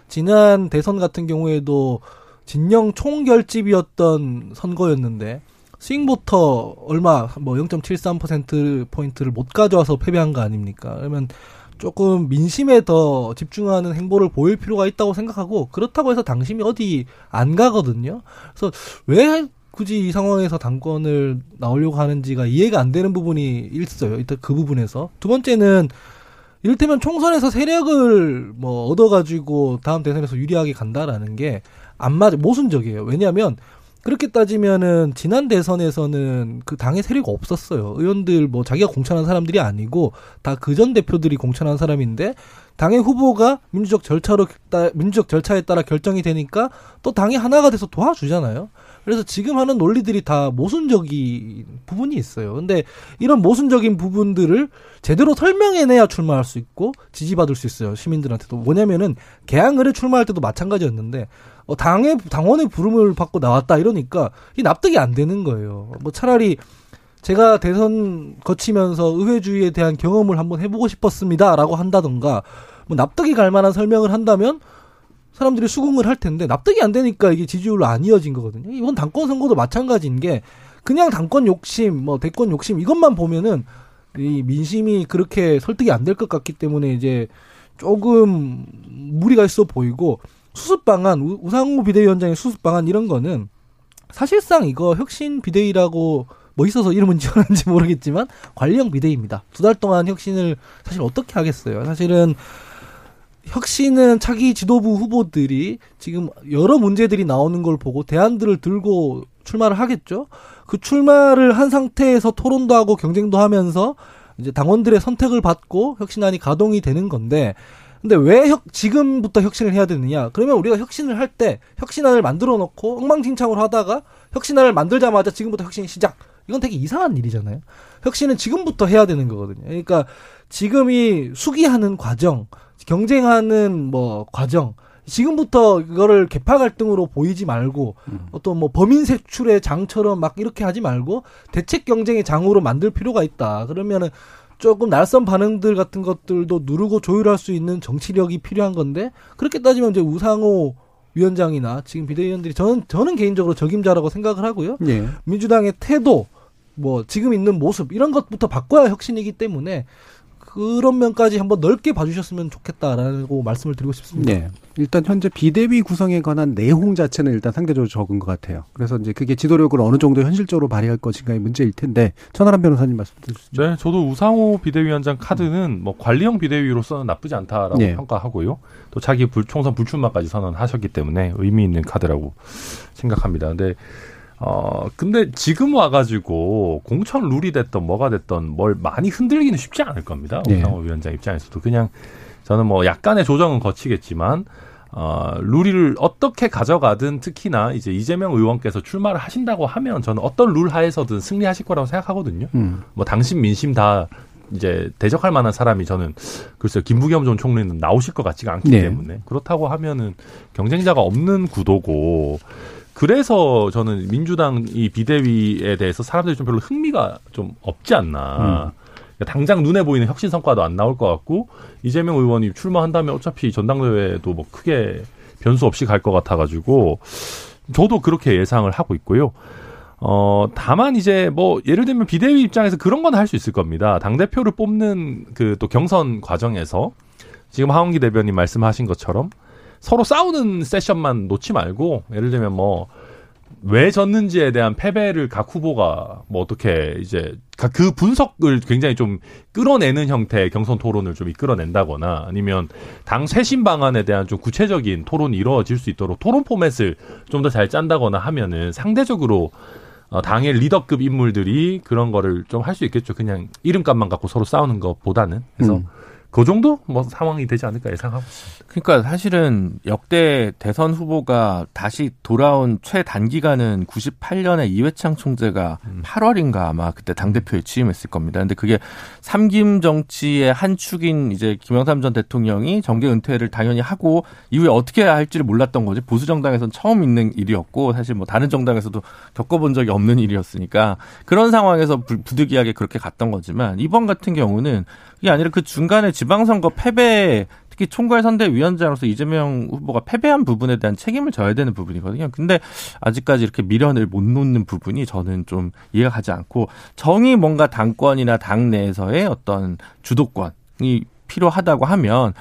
지난 대선 같은 경우에도 진영 총결집이었던 선거였는데 스윙보터 얼마 뭐 0.73% 포인트를 못 가져와서 패배한 거 아닙니까? 그러면 조금 민심에 더 집중하는 행보를 보일 필요가 있다고 생각하고 그렇다고 해서 당심이 어디 안 가거든요. 그래서 왜 굳이 이 상황에서 당권을 나오려고 하는지가 이해가 안 되는 부분이 있어요. 일단 그 부분에서 두 번째는 이를테면 총선에서 세력을 뭐 얻어가지고 다음 대선에서 유리하게 간다라는 게 안 맞아 모순적이에요. 왜냐하면 그렇게 따지면은 지난 대선에서는 그 당의 세력이 없었어요. 의원들 뭐 자기가 공천한 사람들이 아니고 다 그 전 대표들이 공천한 사람인데 당의 후보가 민주적 절차로 민주적 절차에 따라 결정이 되니까 또 당이 하나가 돼서 도와주잖아요. 그래서 지금 하는 논리들이 다 모순적인 부분이 있어요. 근데 이런 모순적인 부분들을 제대로 설명해내야 출마할 수 있고 지지받을 수 있어요. 시민들한테도. 뭐냐면은 개항을에 출마할 때도 마찬가지였는데 어, 당의 당원의 부름을 받고 나왔다 이러니까 이 납득이 안 되는 거예요. 뭐 차라리 제가 대선 거치면서 의회주의에 대한 경험을 한번 해보고 싶었습니다라고 한다던가 뭐 납득이 갈 만한 설명을 한다면 사람들이 수긍을 할 텐데 납득이 안 되니까 이게 지지율로 안 이어진 거거든요. 이번 당권 선거도 마찬가지인 게 그냥 당권 욕심, 뭐 대권 욕심 이것만 보면은 이 민심이 그렇게 설득이 안 될 것 같기 때문에 이제 조금 무리가 있어 보이고 수습 방안 우상호 비대위원장의 수습 방안 이런 거는 사실상 이거 혁신 비대위라고 뭐 있어서 이름은 지어놨는지 모르겠지만 관리형 비대위입니다. 두 달 동안 혁신을 사실 어떻게 하겠어요? 사실은 혁신은 차기 지도부 후보들이 지금 여러 문제들이 나오는 걸 보고 대안들을 들고 출마를 하겠죠. 그 출마를 한 상태에서 토론도 하고 경쟁도 하면서 이제 당원들의 선택을 받고 혁신안이 가동이 되는 건데 근데 왜 혁, 지금부터 혁신을 해야 되느냐? 그러면 우리가 혁신을 할 때 혁신안을 만들어 놓고 엉망진창으로 하다가 혁신안을 만들자마자 지금부터 혁신 시작. 이건 되게 이상한 일이잖아요. 혁신은 지금부터 해야 되는 거거든요. 그러니까 지금이 수기하는 과정, 경쟁하는 뭐 과정, 지금부터 이거를 개파 갈등으로 보이지 말고 음. 어떤 뭐 범인 색출의 장처럼 막 이렇게 하지 말고 대책 경쟁의 장으로 만들 필요가 있다. 그러면은 조금 날선 반응들 같은 것들도 누르고 조율할 수 있는 정치력이 필요한 건데 그렇게 따지면 이제 우상호 위원장이나 지금 비대위원들이 저는 저는 개인적으로 적임자라고 생각을 하고요. 네. 민주당의 태도 뭐 지금 있는 모습 이런 것부터 바꿔야 혁신이기 때문에 그런 면까지 한번 넓게 봐주셨으면 좋겠다라고 말씀을 드리고 싶습니다. 네. 일단 현재 비대위 구성에 관한 내용 자체는 일단 상대적으로 적은 것 같아요. 그래서 이제 그게 지도력을 어느 정도 현실적으로 발휘할 것인가의 문제일 텐데 천하람 변호사님 말씀 드리시죠. 네, 저도 우상호 비대위원장 카드는 뭐 관리형 비대위로서는 나쁘지 않다라고 네. 평가하고요. 또 자기 불, 총선 불출마까지 선언하셨기 때문에 의미 있는 카드라고 생각합니다. 근데 어, 근데 지금 와가지고 공천 룰이 됐던 뭐가 됐던 뭘 많이 흔들기는 쉽지 않을 겁니다. 네. 오상호 위원장 입장에서도 그냥 저는 뭐 약간의 조정은 거치겠지만 어, 룰을 어떻게 가져가든 특히나 이제 이재명 의원께서 출마를 하신다고 하면 저는 어떤 룰 하에서든 승리하실 거라고 생각하거든요. 음. 뭐 당신 민심 다 이제 대적할 만한 사람이 저는 글쎄요 김부겸 전 총리는 나오실 것 같지가 않기 네. 때문에 그렇다고 하면은 경쟁자가 없는 구도고 그래서 저는 민주당 이 비대위에 대해서 사람들이 좀 별로 흥미가 좀 없지 않나. 음. 당장 눈에 보이는 혁신 성과도 안 나올 것 같고 이재명 의원이 출마한다면 어차피 전당대회도 뭐 크게 변수 없이 갈 것 같아가지고 저도 그렇게 예상을 하고 있고요. 어, 다만 이제 뭐 예를 들면 비대위 입장에서 그런 건 할 수 있을 겁니다. 당 대표를 뽑는 그 또 경선 과정에서 지금 하원기 대변인 말씀하신 것처럼 서로 싸우는 세션만 놓지 말고 예를 들면 뭐 왜 졌는지에 대한 패배를 각 후보가 뭐 어떻게 이제 그 분석을 굉장히 좀 끌어내는 형태의 경선 토론을 좀 이끌어낸다거나 아니면 당 쇄신 방안에 대한 좀 구체적인 토론이 이루어질 수 있도록 토론 포맷을 좀 더 잘 짠다거나 하면은 상대적으로 어, 당의 리더급 인물들이 그런 거를 좀 할 수 있겠죠. 그냥 이름값만 갖고 서로 싸우는 것보다는. 그래서 음. 그 정도 뭐 상황이 되지 않을까 예상하고 있습니다. 그러니까 사실은 역대 대선 후보가 다시 돌아온 최단기간은 98년에 이회창 총재가 음. 8월인가 아마 그때 당 대표에 취임했을 겁니다. 근데 그게 삼김 정치의 한 축인 이제 김영삼 전 대통령이 정계 은퇴를 당연히 하고 이후에 어떻게 할지를 몰랐던 거지. 보수 정당에서는 처음 있는 일이었고 사실 뭐 다른 정당에서도 겪어본 적이 없는 일이었으니까 그런 상황에서 부득이하게 그렇게 갔던 거지만 이번 같은 경우는 이게 아니라 그 중간에 지방선거 패배 특히 총괄 선대위원장으로서 이재명 후보가 패배한 부분에 대한 책임을 져야 되는 부분이거든요. 근데 아직까지 이렇게 미련을 못 놓는 부분이 저는 좀 이해가 가지 않고 정이 뭔가 당권이나 당 내에서의 어떤 주도권이 필요하다고 하면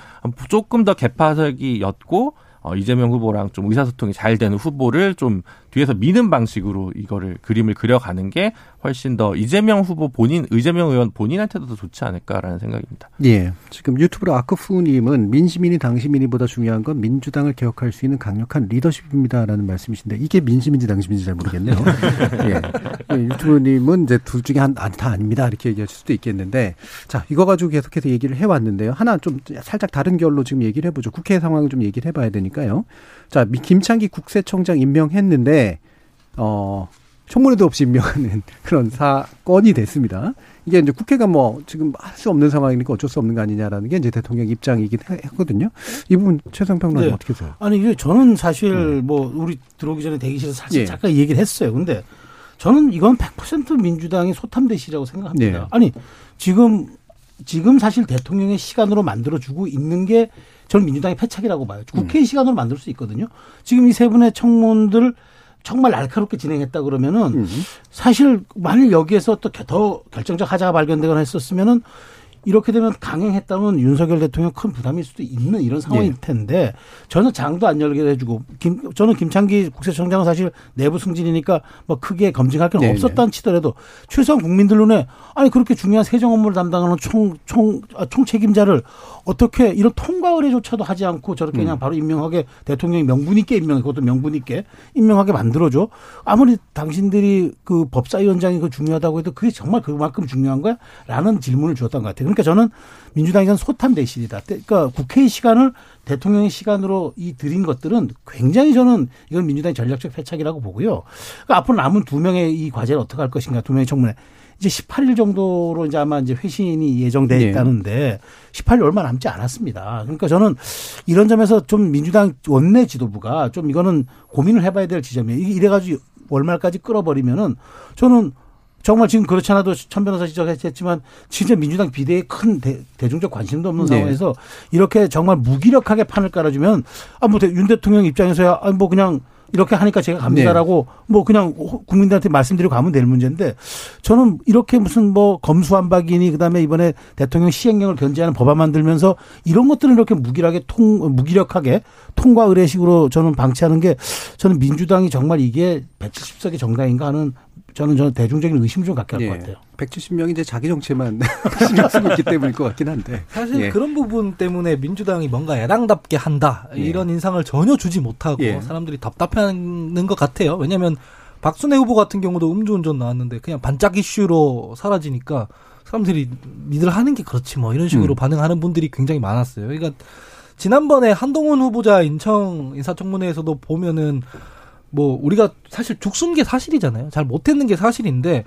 조금 더 개파석이었고 어, 이재명 후보랑 좀 의사소통이 잘 되는 후보를 좀 뒤에서 미는 방식으로 이거를 그림을 그려가는 게 훨씬 더 이재명 후보 본인, 이재명 의원 본인한테도 더 좋지 않을까라는 생각입니다. 예. 지금 유튜브로 아크푸님은 민심이니 당시민이보다 중요한 건 민주당을 개혁할 수 있는 강력한 리더십입니다라는 말씀이신데 이게 민심인지 당시민인지 잘 모르겠네요. 예. 예. 유튜브님은 이제 둘 중에 한, 아, 다 아닙니다. 이렇게 얘기하실 수도 있겠는데 자, 이거 가지고 계속해서 얘기를 해왔는데요. 하나 좀 살짝 다른 결로 지금 얘기를 해보죠. 국회 상황을 좀 얘기를 해봐야 되니까요. 자, 김창기 국세청장 임명했는데, 어, 청문회도 없이 임명하는 그런 사건이 됐습니다. 이게 이제 국회가 뭐 지금 할 수 없는 상황이니까 어쩔 수 없는 거 아니냐라는 게 이제 대통령 입장이긴 했거든요. 이 부분 최상 평론가 네. 어떻게 보세요? 아니 이게 저는 사실 네. 뭐 우리 들어오기 전에 대기실에서 사실 예. 잠깐 얘기를 했어요. 근데 저는 이건 100% 민주당이 소탐대시라고 생각합니다. 네. 아니 지금 지금 사실 대통령의 시간으로 만들어주고 있는 게 저는 민주당의 패착이라고 봐요. 국회의 음. 시간으로 만들 수 있거든요. 지금 이 세 분의 청문들 정말 날카롭게 진행했다 그러면은 음. 사실 만일 여기에서 또 더 결정적 하자가 발견되거나 했었으면은 이렇게 되면 강행했다면 윤석열 대통령 큰 부담일 수도 있는 이런 상황일 네. 텐데 저는 장도 안 열게 해주고 김 저는 김창기 국세청장은 사실 내부 승진이니까 뭐 크게 검증할 게 네. 없었다는 치더라도 최소한 국민들 눈에 아니 그렇게 중요한 세정 업무를 담당하는 총총 아, 총책임자를 어떻게 이런 통과 의뢰조차도 하지 않고 저렇게 그냥 음. 바로 임명하게 대통령이 명분 있게 임명해 그것도 명분 있게 임명하게 만들어줘 아무리 당신들이 그 법사위원장이 그 중요하다고 해도 그게 정말 그만큼 중요한 거야?라는 질문을 주었던 것 같아요. 그러니까 저는 민주당이 소탐 대실이다. 그러니까 국회의 시간을 대통령의 시간으로 이 드린 것들은 굉장히 저는 이건 민주당의 전략적 패착이라고 보고요. 그러니까 앞으로 남은 두 명의 이 과제를 어떻게 할 것인가 두 명의 청문회. 이제 18일 정도로 이제 아마 이제 회신이 예정돼 네. 있다는데 네. 18일 얼마 남지 않았습니다. 그러니까 저는 이런 점에서 좀 민주당 원내 지도부가 좀 이거는 고민을 해봐야 될 지점이에요. 이래가지고 월말까지 끌어버리면은 저는 정말 지금 그렇지 않아도 천 변호사 지적했지만 진짜 민주당 비대에 큰 대, 중적 관심도 없는 네. 상황에서 이렇게 정말 무기력하게 판을 깔아주면 아뭐윤 대통령 입장에서야 아뭐 그냥 이렇게 하니까 제가 갑니다라고 네. 뭐 그냥 국민들한테 말씀드리고 가면 될 문제인데 저는 이렇게 무슨 뭐 검수완박이니 그다음에 이번에 대통령 시행령을 견제하는 법안 만들면서 이런 것들을 이렇게 무기력하게 통 무기력하게 통과 의례식으로 저는 방치하는 게 저는 민주당이 정말 이게 170석의 정당인가 하는 저는 저는 대중적인 의심 좀 갖게 할것 예. 같아요. 170명이 이제 자기 정체만 신경 쓰고 있기 때문일 것 같긴 한데. 사실 예. 그런 부분 때문에 민주당이 뭔가 야당답게 한다 예. 이런 인상을 전혀 주지 못하고 예. 사람들이 답답해하는 것 같아요. 왜냐하면 박순애 후보 같은 경우도 음주운전 나왔는데 그냥 반짝 이슈로 사라지니까 사람들이 니들 하는 게 그렇지 뭐 이런 식으로 음. 반응하는 분들이 굉장히 많았어요. 그러니까 지난번에 한동훈 후보자 인청 인사청문회에서도 보면은 뭐 우리가 사실 죽순 게 사실이잖아요. 잘 못했는 게 사실인데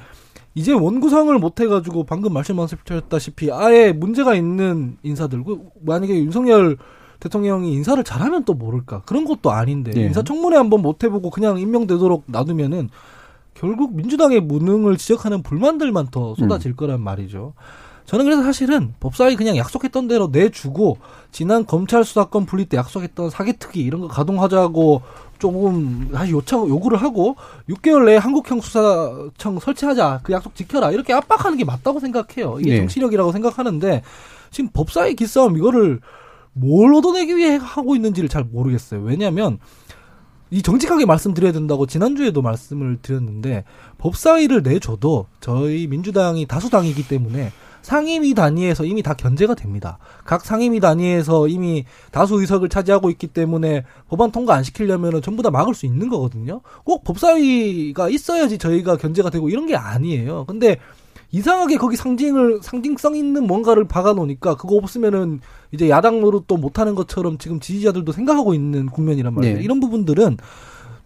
이제 원구성을 못 해가지고 방금 말씀하셨다시피 아예 문제가 있는 인사들 그 만약에 윤석열 대통령이 인사를 잘하면 또 모를까 그런 것도 아닌데 네. 인사청문회 한번 못 해보고 그냥 임명되도록 놔두면은 결국 민주당의 무능을 지적하는 불만들만 더 쏟아질 음. 거란 말이죠. 저는 그래서 사실은 법사위 그냥 약속했던 대로 내주고 지난 검찰 수사권 분리 때 약속했던 사기특위 이런 거 가동하자고 조금 다시 요청 요구를 하고 6개월 내에 한국형 수사청 설치하자 그 약속 지켜라 이렇게 압박하는 게 맞다고 생각해요. 이게 네. 정치력이라고 생각하는데 지금 법사위 기싸움 이거를 뭘 얻어내기 위해 하고 있는지를 잘 모르겠어요. 왜냐하면 이 정직하게 말씀드려야 된다고 지난주에도 말씀을 드렸는데 법사위를 내줘도 저희 민주당이 다수당이기 때문에 상임위 단위에서 이미 다 견제가 됩니다. 각 상임위 단위에서 이미 다수 의석을 차지하고 있기 때문에 법안 통과 안 시키려면 전부 다 막을 수 있는 거거든요. 꼭 법사위가 있어야지 저희가 견제가 되고 이런 게 아니에요. 근데 이상하게 거기 상징을 상징성 있는 뭔가를 박아 놓으니까 그거 없으면은 이제 야당 노릇 또 못하는 것처럼 지금 지지자들도 생각하고 있는 국면이란 말이에요. 네. 이런 부분들은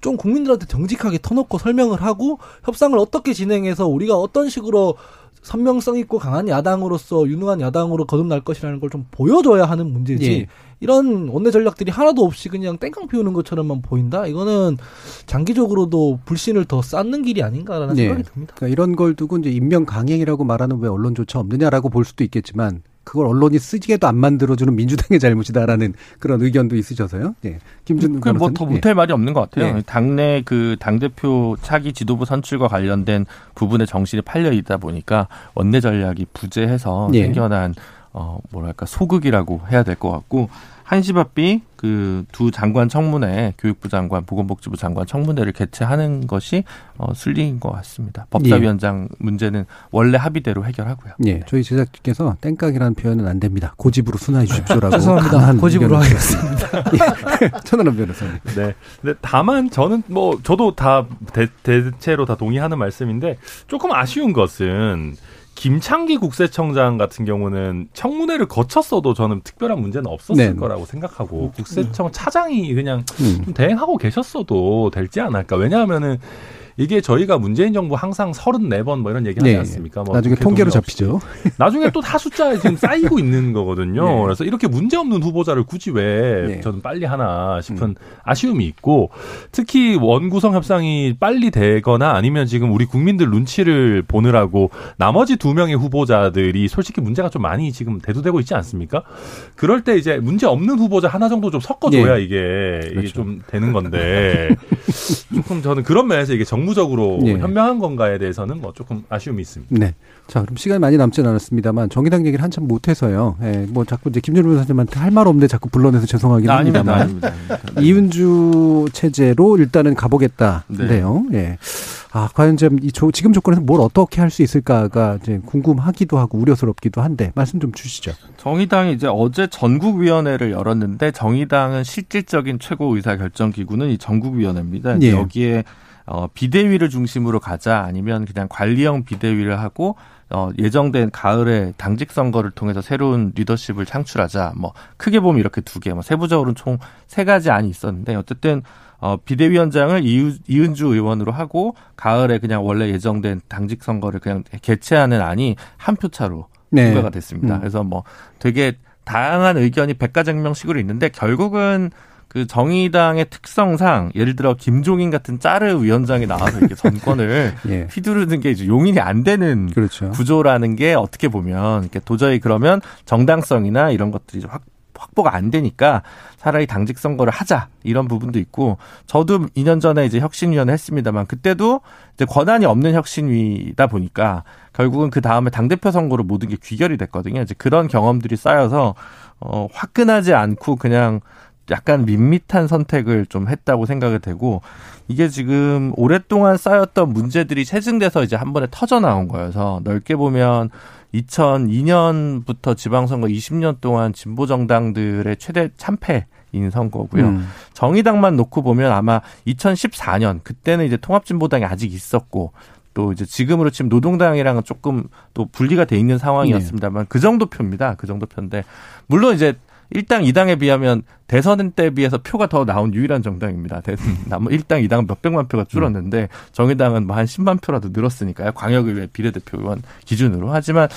좀 국민들한테 정직하게 터놓고 설명을 하고 협상을 어떻게 진행해서 우리가 어떤 식으로 선명성 있고 강한 야당으로서 유능한 야당으로 거듭날 것이라는 걸 좀 보여줘야 하는 문제지. 예. 이런 원내 전략들이 하나도 없이 그냥 땡깡 피우는 것처럼만 보인다. 이거는 장기적으로도 불신을 더 쌓는 길이 아닌가라는 네. 생각이 듭니다. 그러니까 이런 걸 두고 이제 인명 강행이라고 말하는 왜 언론조차 없느냐라고 볼 수도 있겠지만 그걸 언론이 쓰지게도 안 만들어주는 민주당의 잘못이다라는 그런 의견도 있으셔서요. 예. 김준 그 뭐더 못할 예. 말이 없는 것 같아요. 예. 당내 그 당대표 차기 지도부 선출과 관련된 부분에 정신이 팔려 있다 보니까 원내 전략이 부재해서 예. 생겨난 어 뭐랄까 소극이라고 해야 될 것 같고 한시바삐 그 두 장관 청문회 교육부 장관 보건복지부 장관 청문회를 개최하는 것이 어, 순리인 것 같습니다. 법사위원장 예. 문제는 원래 합의대로 해결하고요. 예, 저희 제작진께서 땡깡이라는 표현은 안 됩니다. 고집으로 순화해 주십시오라고. 죄송합니다. 고집으로 하겠습니다. 예. 천하람 변호사님. 네. 근데 다만 저는 뭐 저도 다 대, 대체로 다 동의하는 말씀인데 조금 아쉬운 것은 김창기 국세청장 같은 경우는 청문회를 거쳤어도 저는 특별한 문제는 없었을 네. 거라고 생각하고 국세청 차장이 그냥 음. 좀 대행하고 계셨어도 될지 않을까. 왜냐하면은 이게 저희가 문재인 정부 항상 34번 뭐 이런 얘기 하지 네. 않습니까? 뭐 나중에 통계로 잡히죠. 나중에 또 다 숫자에 지금 쌓이고 있는 거거든요. 네. 그래서 이렇게 문제 없는 후보자를 굳이 왜 네. 저는 빨리 하나 싶은 음. 아쉬움이 있고 특히 원구성 협상이 빨리 되거나 아니면 지금 우리 국민들 눈치를 보느라고 나머지 두 명의 후보자들이 솔직히 문제가 좀 많이 지금 대두되고 있지 않습니까? 그럴 때 이제 문제 없는 후보자 하나 정도 좀 섞어줘야 네. 이게 그렇죠. 이게 좀 되는 건데 조금 저는 그런 면에서 이게 정 정무적으로 네. 현명한 건가에 대해서는 뭐 조금 아쉬움이 있습니다. 네. 자, 그럼 시간이 많이 남지는 않았습니다만 정의당 얘기를 한참 못해서요. 예, 뭐 자꾸 이제 김준호 변호사님한테 할 말 없는데 자꾸 불러내서 죄송하긴 아, 합니다만 아닙니다, 아닙니다, 아닙니다. 이은주 체제로 일단은 가보겠다인데요. 네. 예. 아, 과연 지금, 이 조, 지금 조건에서 뭘 어떻게 할 수 있을까가 이제 궁금하기도 하고 우려스럽기도 한데 말씀 좀 주시죠. 정의당이 이제 어제 전국위원회를 열었는데 정의당은 실질적인 최고 의사 결정 기구는 이 전국위원회입니다. 예. 여기에 어, 비대위를 중심으로 가자 아니면 그냥 관리형 비대위를 하고 어, 예정된 가을에 당직 선거를 통해서 새로운 리더십을 창출하자. 뭐 크게 보면 이렇게 두 개, 뭐 세부적으로는 총 세 가지 안이 있었는데 어쨌든 어, 비대위원장을 이유, 이은주 의원으로 하고 가을에 그냥 원래 예정된 당직 선거를 그냥 개최하는 안이 한 표 차로 네. 통과가 됐습니다. 음. 그래서 뭐 되게 다양한 의견이 백가쟁명식으로 있는데 결국은 그 정의당의 특성상 예를 들어 김종인 같은 짜르 위원장이 나와서 이렇게 정권을 예. 휘두르는 게 이제 용인이 안 되는 그렇죠. 구조라는 게 어떻게 보면 이렇게 도저히 그러면 정당성이나 이런 것들이 확 확보가 안 되니까 차라리 당직 선거를 하자 이런 부분도 있고 저도 2년 전에 이제 혁신위원회 했습니다만 그때도 이제 권한이 없는 혁신위다 보니까 결국은 그 다음에 당 대표 선거로 모든 게 귀결이 됐거든요. 이제 그런 경험들이 쌓여서 어 화끈하지 않고 그냥 약간 밋밋한 선택을 좀 했다고 생각이 되고 이게 지금 오랫동안 쌓였던 문제들이 체증돼서 이제 한 번에 터져 나온 거여서 넓게 보면 2002년부터 지방선거 20년 동안 진보 정당들의 최대 참패 인 선거고요. 음. 정의당만 놓고 보면 아마 2014년 그때는 이제 통합진보당이 아직 있었고 또 이제 지금으로 치면 노동당이랑은 조금 또 분리가 돼 있는 상황이었습니다만 네. 그 정도 표입니다. 그 정도 표인데 물론 이제 1당 2당에 비하면 대선 때 비해서 표가 더 나온 유일한 정당입니다. 남 1당 2당 몇백만 표가 줄었는데 정의당은 뭐 한 10만 표라도 늘었으니까요. 광역의회 비례대표 의원 기준으로. 하지만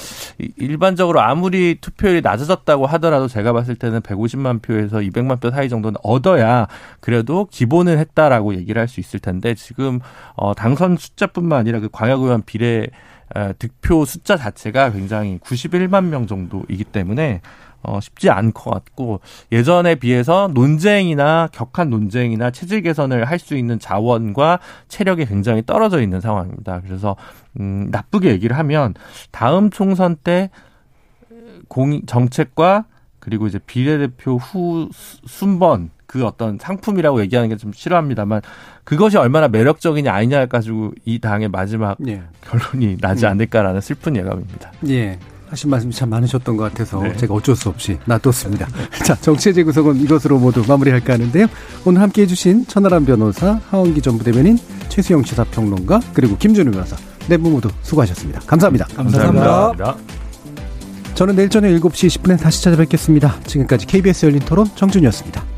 일반적으로 아무리 투표율이 낮아졌다고 하더라도 제가 봤을 때는 150만 표에서 200만 표 사이 정도는 얻어야 그래도 기본을 했다라고 얘기를 할 수 있을 텐데 지금 어 당선 숫자뿐만 아니라 그 광역의원 비례 득표 숫자 자체가 굉장히 91만 명 정도이기 때문에 어, 쉽지 않을 것 같고 예전에 비해서 논쟁이나 격한 논쟁이나 체질 개선을 할 수 있는 자원과 체력이 굉장히 떨어져 있는 상황입니다. 그래서 음, 나쁘게 얘기를 하면 다음 총선 때 공, 정책과 그리고 이제 비례대표 후 순번 그 어떤 상품이라고 얘기하는 게 좀 싫어합니다만 그것이 얼마나 매력적이냐 아니냐 가지고 이 당의 마지막 예. 결론이 나지 음. 않을까라는 슬픈 예감입니다. 예. 하신 말씀이 참 많으셨던 것 같아서 네. 제가 어쩔 수 없이 놔뒀습니다. 자, 정치의 재구성은 이것으로 모두 마무리할까 하는데요. 오늘 함께 해주신 천하람 변호사, 하원기 전부대변인, 최수영 시사평론가, 그리고 김준우 변호사 네분 모두 수고하셨습니다. 감사합니다. 감사합니다. 감사합니다. 저는 내일 저녁 7시 10분에 다시 찾아뵙겠습니다. 지금까지 KBS 열린 토론 정준이었습니다.